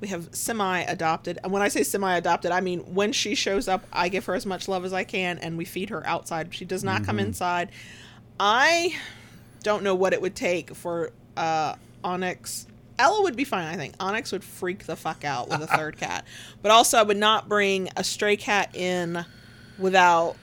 We have semi adopted, and when I say semi adopted, I mean when she shows up, I give her as much love as I can, and we feed her outside. She does not Mm-hmm. come inside. I don't know what it would take for uh, Onyx. Ella would be fine, I think. Onyx would freak the fuck out with a third cat, but also I would not bring a stray cat in without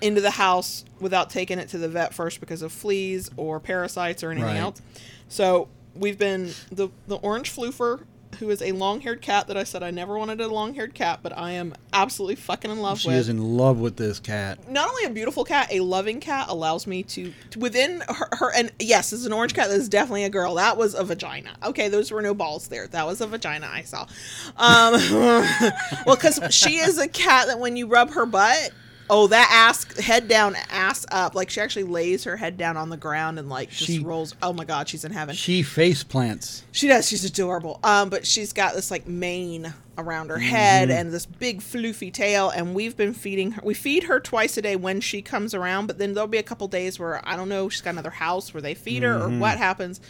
into the house without taking it to the vet first because of fleas or parasites or anything Right. else. So we've been the the orange floofer, who is a long haired cat that I said I never wanted a long haired cat, but I am absolutely fucking in love She with. She is in love with this cat. Not only a beautiful cat, a loving cat allows me to, to within her, her and yes, it's an orange cat. That is definitely a girl. That was a vagina. Okay, those were no balls there. That was a vagina I saw. Um, well, because she is a cat that when you rub her butt, oh, that ass head down, ass up. Like she actually lays her head down on the ground and like just She- rolls. Oh my god, she's in heaven. She face plants. She does. She's adorable. Um, but she's got this like mane around her head and this big floofy tail. And we've been feeding her. We feed her twice a day when she comes around. But then there'll be a couple days where I don't know. She's got another house where they feed her or what happens.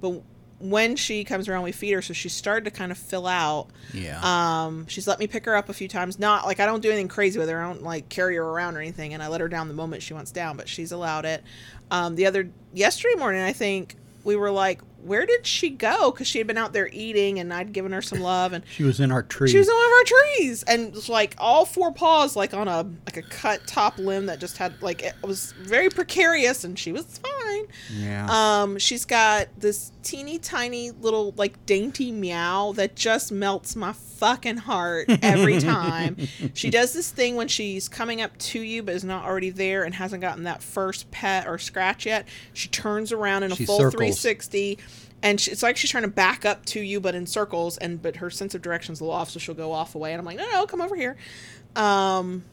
But when she comes around, we feed her. So she started to kind of fill out. Yeah. Um, she's let me pick her up a few times. Not like I don't do anything crazy with her. I don't like carry her around or anything. And I let her down the moment she wants down. But she's allowed it. Um, the other yesterday morning, I think we were like, "Where did she go?" Because she had been out there eating, and I'd given her some love, and she was in our tree. she was in one of our trees, and it was like all four paws, like on a like a cut top limb that just had like it was very precarious, and she was fine. yeah. Um, she's got this teeny tiny little like dainty meow that just melts my fucking heart every time. she does this thing when she's coming up to you but is not already there and hasn't gotten that first pet or scratch yet. She turns around in a She full circles. 360 and she, it's like she's trying to back up to you but in circles and but her sense of direction's a little off so she'll go off away and I'm like, "No, no, come over here." Um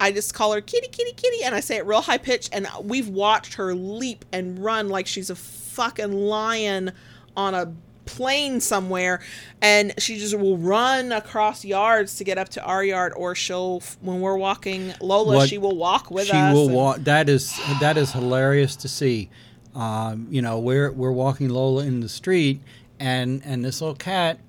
I just call her kitty, kitty, kitty, and I say it real high pitched. And we've watched her leap and run like she's a fucking lion on a plain somewhere. And she just will run across yards to get up to our yard, or she'll, when we're walking Lola, What- she will walk with she us. She will and- walk. That is that is hilarious to see. Um, you know, we're we're walking Lola in the street, and and this little cat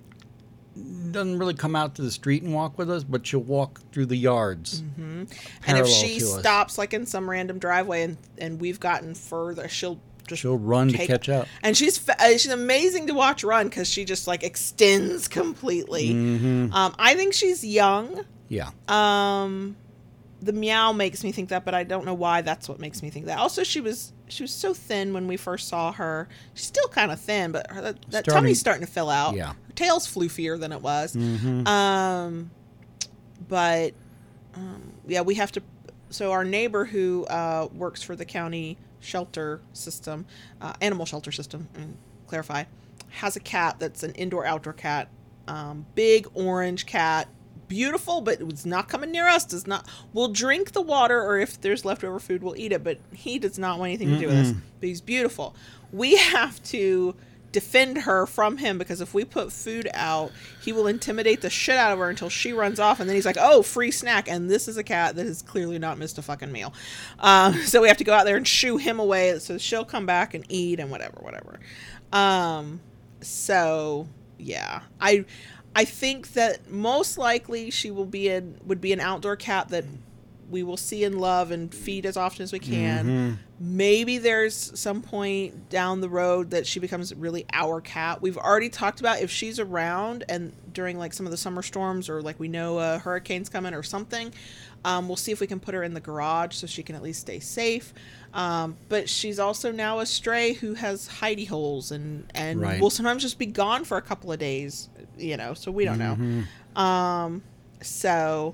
doesn't really come out to the street and walk with us, but she'll walk through the yards. And if she to us. stops like in some random driveway and, and we've gotten further, she'll just She'll run to catch up. and she's uh, she's amazing to watch run because she just like extends completely. Mm-hmm. Um, I think she's young. Yeah. Um, the meow makes me think that, but I don't know why. That's what makes me think that. Also, she was she was so thin when we first saw her. She's still kind of thin, but her, that, that Starting- tummy's starting to fill out. Yeah. her tail's floofier than it was. Mhm. Um, but um, yeah, we have to. So our neighbor who uh, works for the county shelter system, uh, animal shelter system, clarify, has a cat that's an indoor outdoor cat, um, big orange cat, beautiful, but it's not coming near us. Does not. We'll drink the water, or if there's leftover food, we'll eat it. But he does not want anything to do with us. But he's beautiful. We have to defend her from him because if we put food out, he will intimidate the shit out of her until she runs off, and then he's like, "Oh, free snack!" And this is a cat that has clearly not missed a fucking meal, um, so we have to go out there and shoo him away so she'll come back and eat and whatever, whatever. Um, so yeah, I I think that most likely she will be in would be an outdoor cat that we will see and love and feed as often as we can. Maybe there's some point down the road that she becomes really our cat. We've already talked about if she's around and during like some of the summer storms or like we know a hurricane's coming or something, um, we'll see if we can put her in the garage so she can at least stay safe. Um, but she's also now a stray who has hidey holes and and Right. will sometimes just be gone for a couple of days, you know. So we don't know. Um, so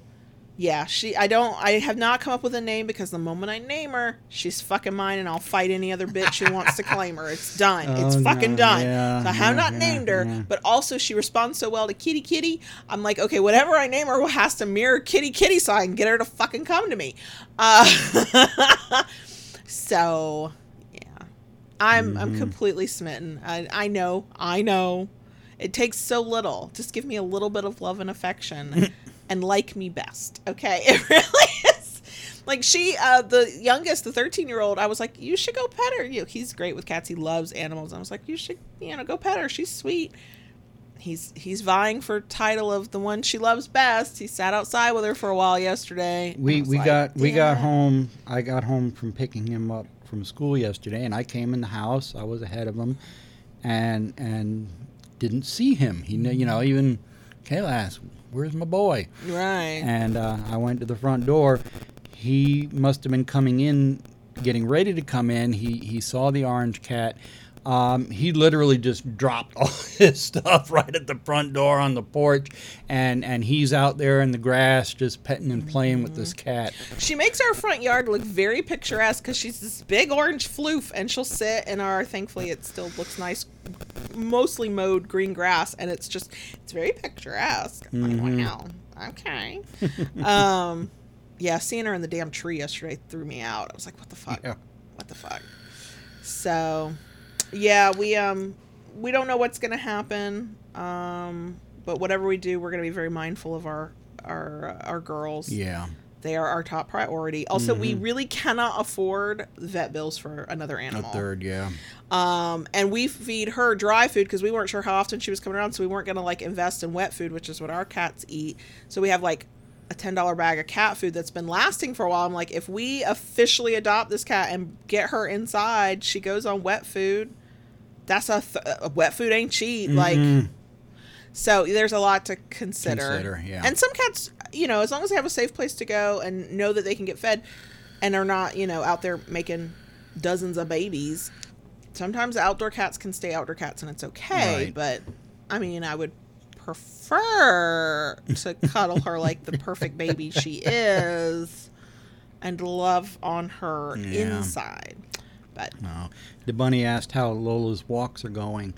yeah, she. I don't. I have not come up with a name because the moment I name her, she's fucking mine, and I'll fight any other bitch who wants to claim her. It's done. it's Oh, fucking no, done. yeah, so I have yeah, not yeah, named her, but also she responds so well to Kitty Kitty. I'm like, okay, whatever I name her has to mirror Kitty Kitty, so I can get her to fucking come to me. Uh, so yeah, I'm Mm-hmm. I'm completely smitten. I I know. I know. It takes so little. Just give me a little bit of love and affection and like me best. Okay? It really is. Like she uh the youngest, the 13-year-old, I was like, "You should go pet her." You know, he's great with cats. He loves animals. I was like, "You should, you know, go pet her. She's sweet." He's he's vying for title of the one she loves best. He sat outside with her for a while yesterday. We we like, got we "Damn got home. I got home from picking him up from school yesterday, and I came in the house. I was ahead of him, and and didn't see him. He kn- you know even Kayla asked, "Where's my boy?" Right. And uh, I went to the front door. He must have been coming in, getting ready to come in. He he saw the orange cat. Um, he literally just dropped all his stuff right at the front door on the porch, and and he's out there in the grass just petting and playing with this cat. She makes our front yard look very picturesque because she's this big orange floof, and she'll sit in our. Thankfully, it still looks nice, mostly mowed green grass, and it's just it's very picturesque. I'm like, wow, okay. um, yeah, seeing her in the damn tree yesterday threw me out. I was like, what the fuck? Yeah. What the fuck? So, yeah, we um we don't know what's gonna happen. Um, but whatever we do, we're gonna be very mindful of our our our girls. Yeah. They are our top priority. Also, we really cannot afford vet bills for another animal. A third, yeah. Um, and we feed her dry food because we weren't sure how often she was coming around, so we weren't gonna like invest in wet food, which is what our cats eat. So we have like a ten dollar bag of cat food that's been lasting for a while. I'm like, if we officially adopt this cat and get her inside, she goes on wet food. That's a, th- wet food ain't cheap. Like Mhm. so there's a lot to consider. Consider, yeah. And some cats, you know, as long as they have a safe place to go and know that they can get fed and are not, you know, out there making dozens of babies, sometimes outdoor cats can stay outdoor cats and it's okay. Right. But I mean, I would prefer to cuddle her like the perfect baby she is and love on her Yeah. inside. But No. The bunny asked how Lola's walks are going.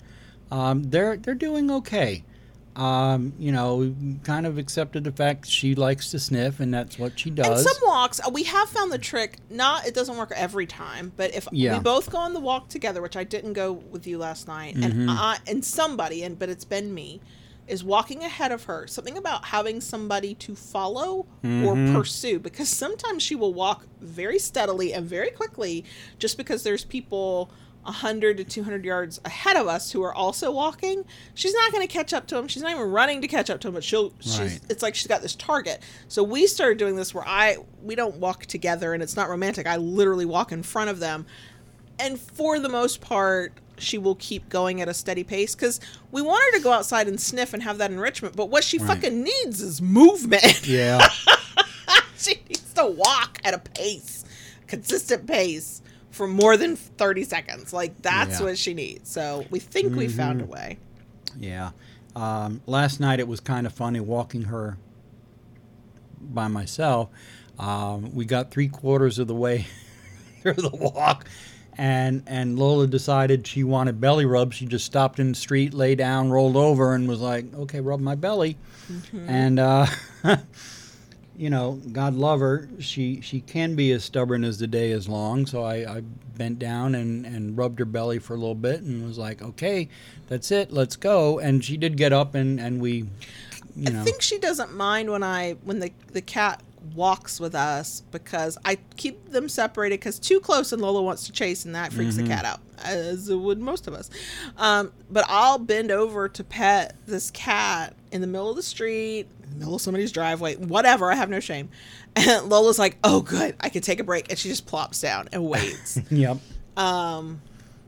Um, they're they're doing okay. Um, you know, we kind of accepted the fact she likes to sniff, and that's what she And does. some walks, uh, we have found the trick. Not, it doesn't work every time, but if Yeah. we both go on the walk together, which I didn't go with you last night, Mm-hmm. and I and somebody, and but it's been me, is walking ahead of her. Something about having somebody to follow or Mm-hmm. pursue, because sometimes she will walk very steadily and very quickly, just because there's people. 100 to 200 yards ahead of us who are also walking she's not going to catch up to him she's not even running to catch up to him but she'll she's Right. it's like she's got this target. So we started doing this where I we don't walk together and it's not romantic. I literally walk in front of them and for the most part, she will keep going at a steady pace because we want her to go outside and sniff and have that enrichment. But what she Right. fucking needs is movement. Yeah. she needs to walk at a pace, consistent pace for more than 30 seconds. Like that's Yeah. Mm-hmm. what she needs. So we think we found a way. Yeah. Um, last night it was kind of funny walking her by myself. Um, we got three quarters of the way through the walk, and and Lola decided she wanted belly rub. She just stopped in the street, lay down, rolled over, and was like, "Okay, rub my belly." And uh, you know, God love her, she she can be as stubborn as the day is long. So I, I bent down and, and rubbed her belly for a little bit and was like, okay, that's it, let's go. And she did get up and, and we, you know, I think she doesn't mind when I when the the cat walks with us because I keep them separated because too close and Lola wants to chase and that freaks Mm-hmm. the cat out as it would most of us. Um, but I'll bend over to pet this cat in the middle of the street, in the middle of somebody's driveway, whatever. I have no shame. And Lola's like, "Oh, good, I can take a break," and she just plops down and waits. yep. Um,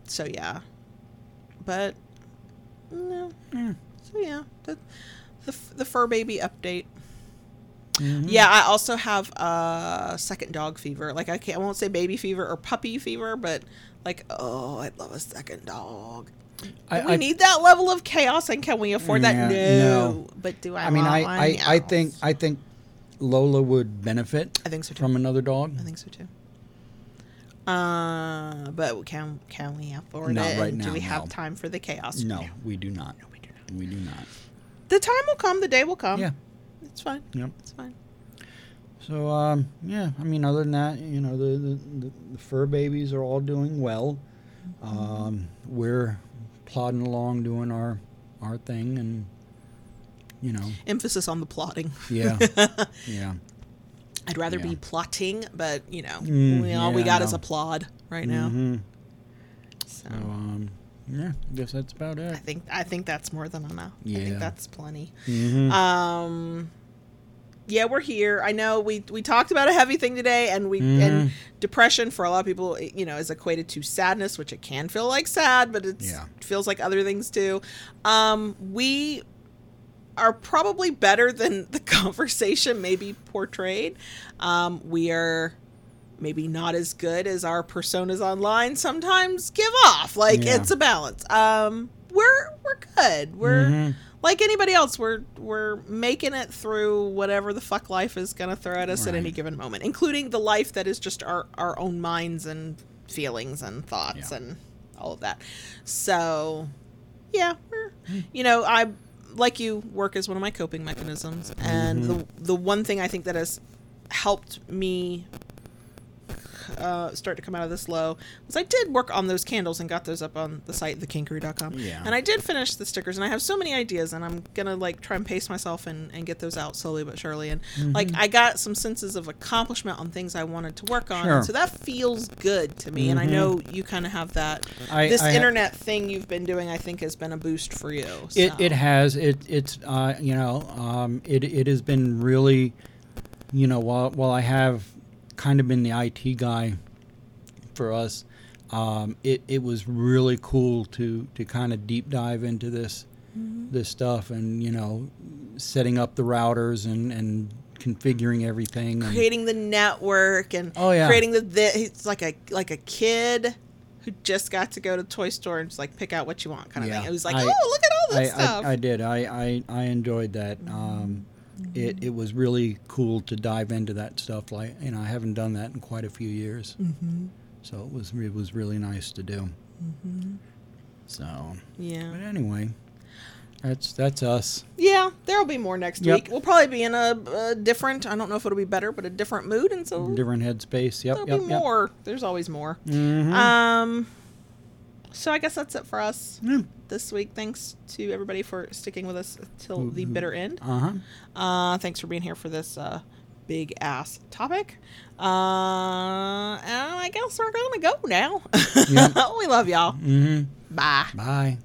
so yeah, but no. Yeah. So yeah, the the, the fur baby update. Mm-hmm. Yeah, I also have uh second dog fever. Like I can't, I won't say baby fever or puppy fever, but like oh, I'd love a second dog. I- we I- need that level of chaos, and can we afford that? No. no. But do I? I mean, I, I? I think. I think Lola would benefit I think so too. from another dog. I think so too. Uh, but can can we afford Not it? right And Do now, we have time for the chaos? No, we do not. No, we do not. We do not. The time will come. The day will come. Yeah. It's fine. Yep. It's fine. So um, yeah, I mean, other than that, you know, the the, the, the fur babies are all doing well. Um, we're plodding along, doing our our thing, and you know, Emphasis on the plotting. yeah, yeah, I'd rather Yeah. be plotting, but you know, Mm, we, all we got is a plod right now. hmm So So um, yeah, I guess that's about it. I think I think that's more than enough. I Yeah. think that's plenty. hmm Um, yeah, we're here. I know we we talked about a heavy thing today, and we Mhm. and depression for a lot of people, you know, is equated to sadness, which it can feel like sad, but it Yeah. feels like other things too. Um, we are probably better than the conversation maybe portrayed. Um, we are maybe not as good as our personas online sometimes give off. Like Yeah. it's a balance. Um, we're we're good. We're Mhm. like anybody else. We're we're making it through whatever the fuck life is gonna throw at us at any given moment, including the life that is just our our own minds and feelings and thoughts Yeah. and all of that. So, yeah, we're Hmm. you know I like you work as one of my coping mechanisms, and Mm-hmm. the the one thing I think that has helped me uh, start to come out of this low was I did work on those candles and got those up on the site thekinkery.com. Yeah. And I did finish the stickers and I have so many ideas and I'm gonna like try and pace myself and, and get those out slowly but surely. And Mm-hmm. like I got some senses of accomplishment on things I wanted to work on. Sure. So that feels good to me. And I Mhm. know you kind of have that. I- this I ha- internet thing you've been doing I think has been a boost for you. It, it has it it's uh, you know um, it it has been really you know while while I have kind of been the IT guy for us um, it it was really cool to to kind of deep dive into this Mm-hmm. this stuff and you know setting up the routers and and configuring everything and, creating the network and Oh, yeah. creating the, the it's like a like a kid who just got to go to the toy store and just like pick out what you want kind of Yeah. thing. It was like, I- oh, look at all I, this stuff. I, I did I, I I enjoyed that um, it it was really cool to dive into that stuff like you know I haven't done that in quite a few years mm-hmm. So it was it was really nice to do. So, Yeah, but anyway, that's that's us. yeah. There'll be more next Yep. week. We'll probably be in a, a different. I don't know if it'll be better, but a different mood, and so Different headspace. Yep, there'll yep, be yep. more. There's always more. Mhm. Um. So I guess that's it for us Yeah. this week. Thanks to everybody for sticking with us till the Mhm. bitter end. Uh-huh. Uh, thanks for being here for this uh, big ass topic. Uh, and I guess we're gonna go now. Yep. we love y'all. Mhm. Bye. Bye.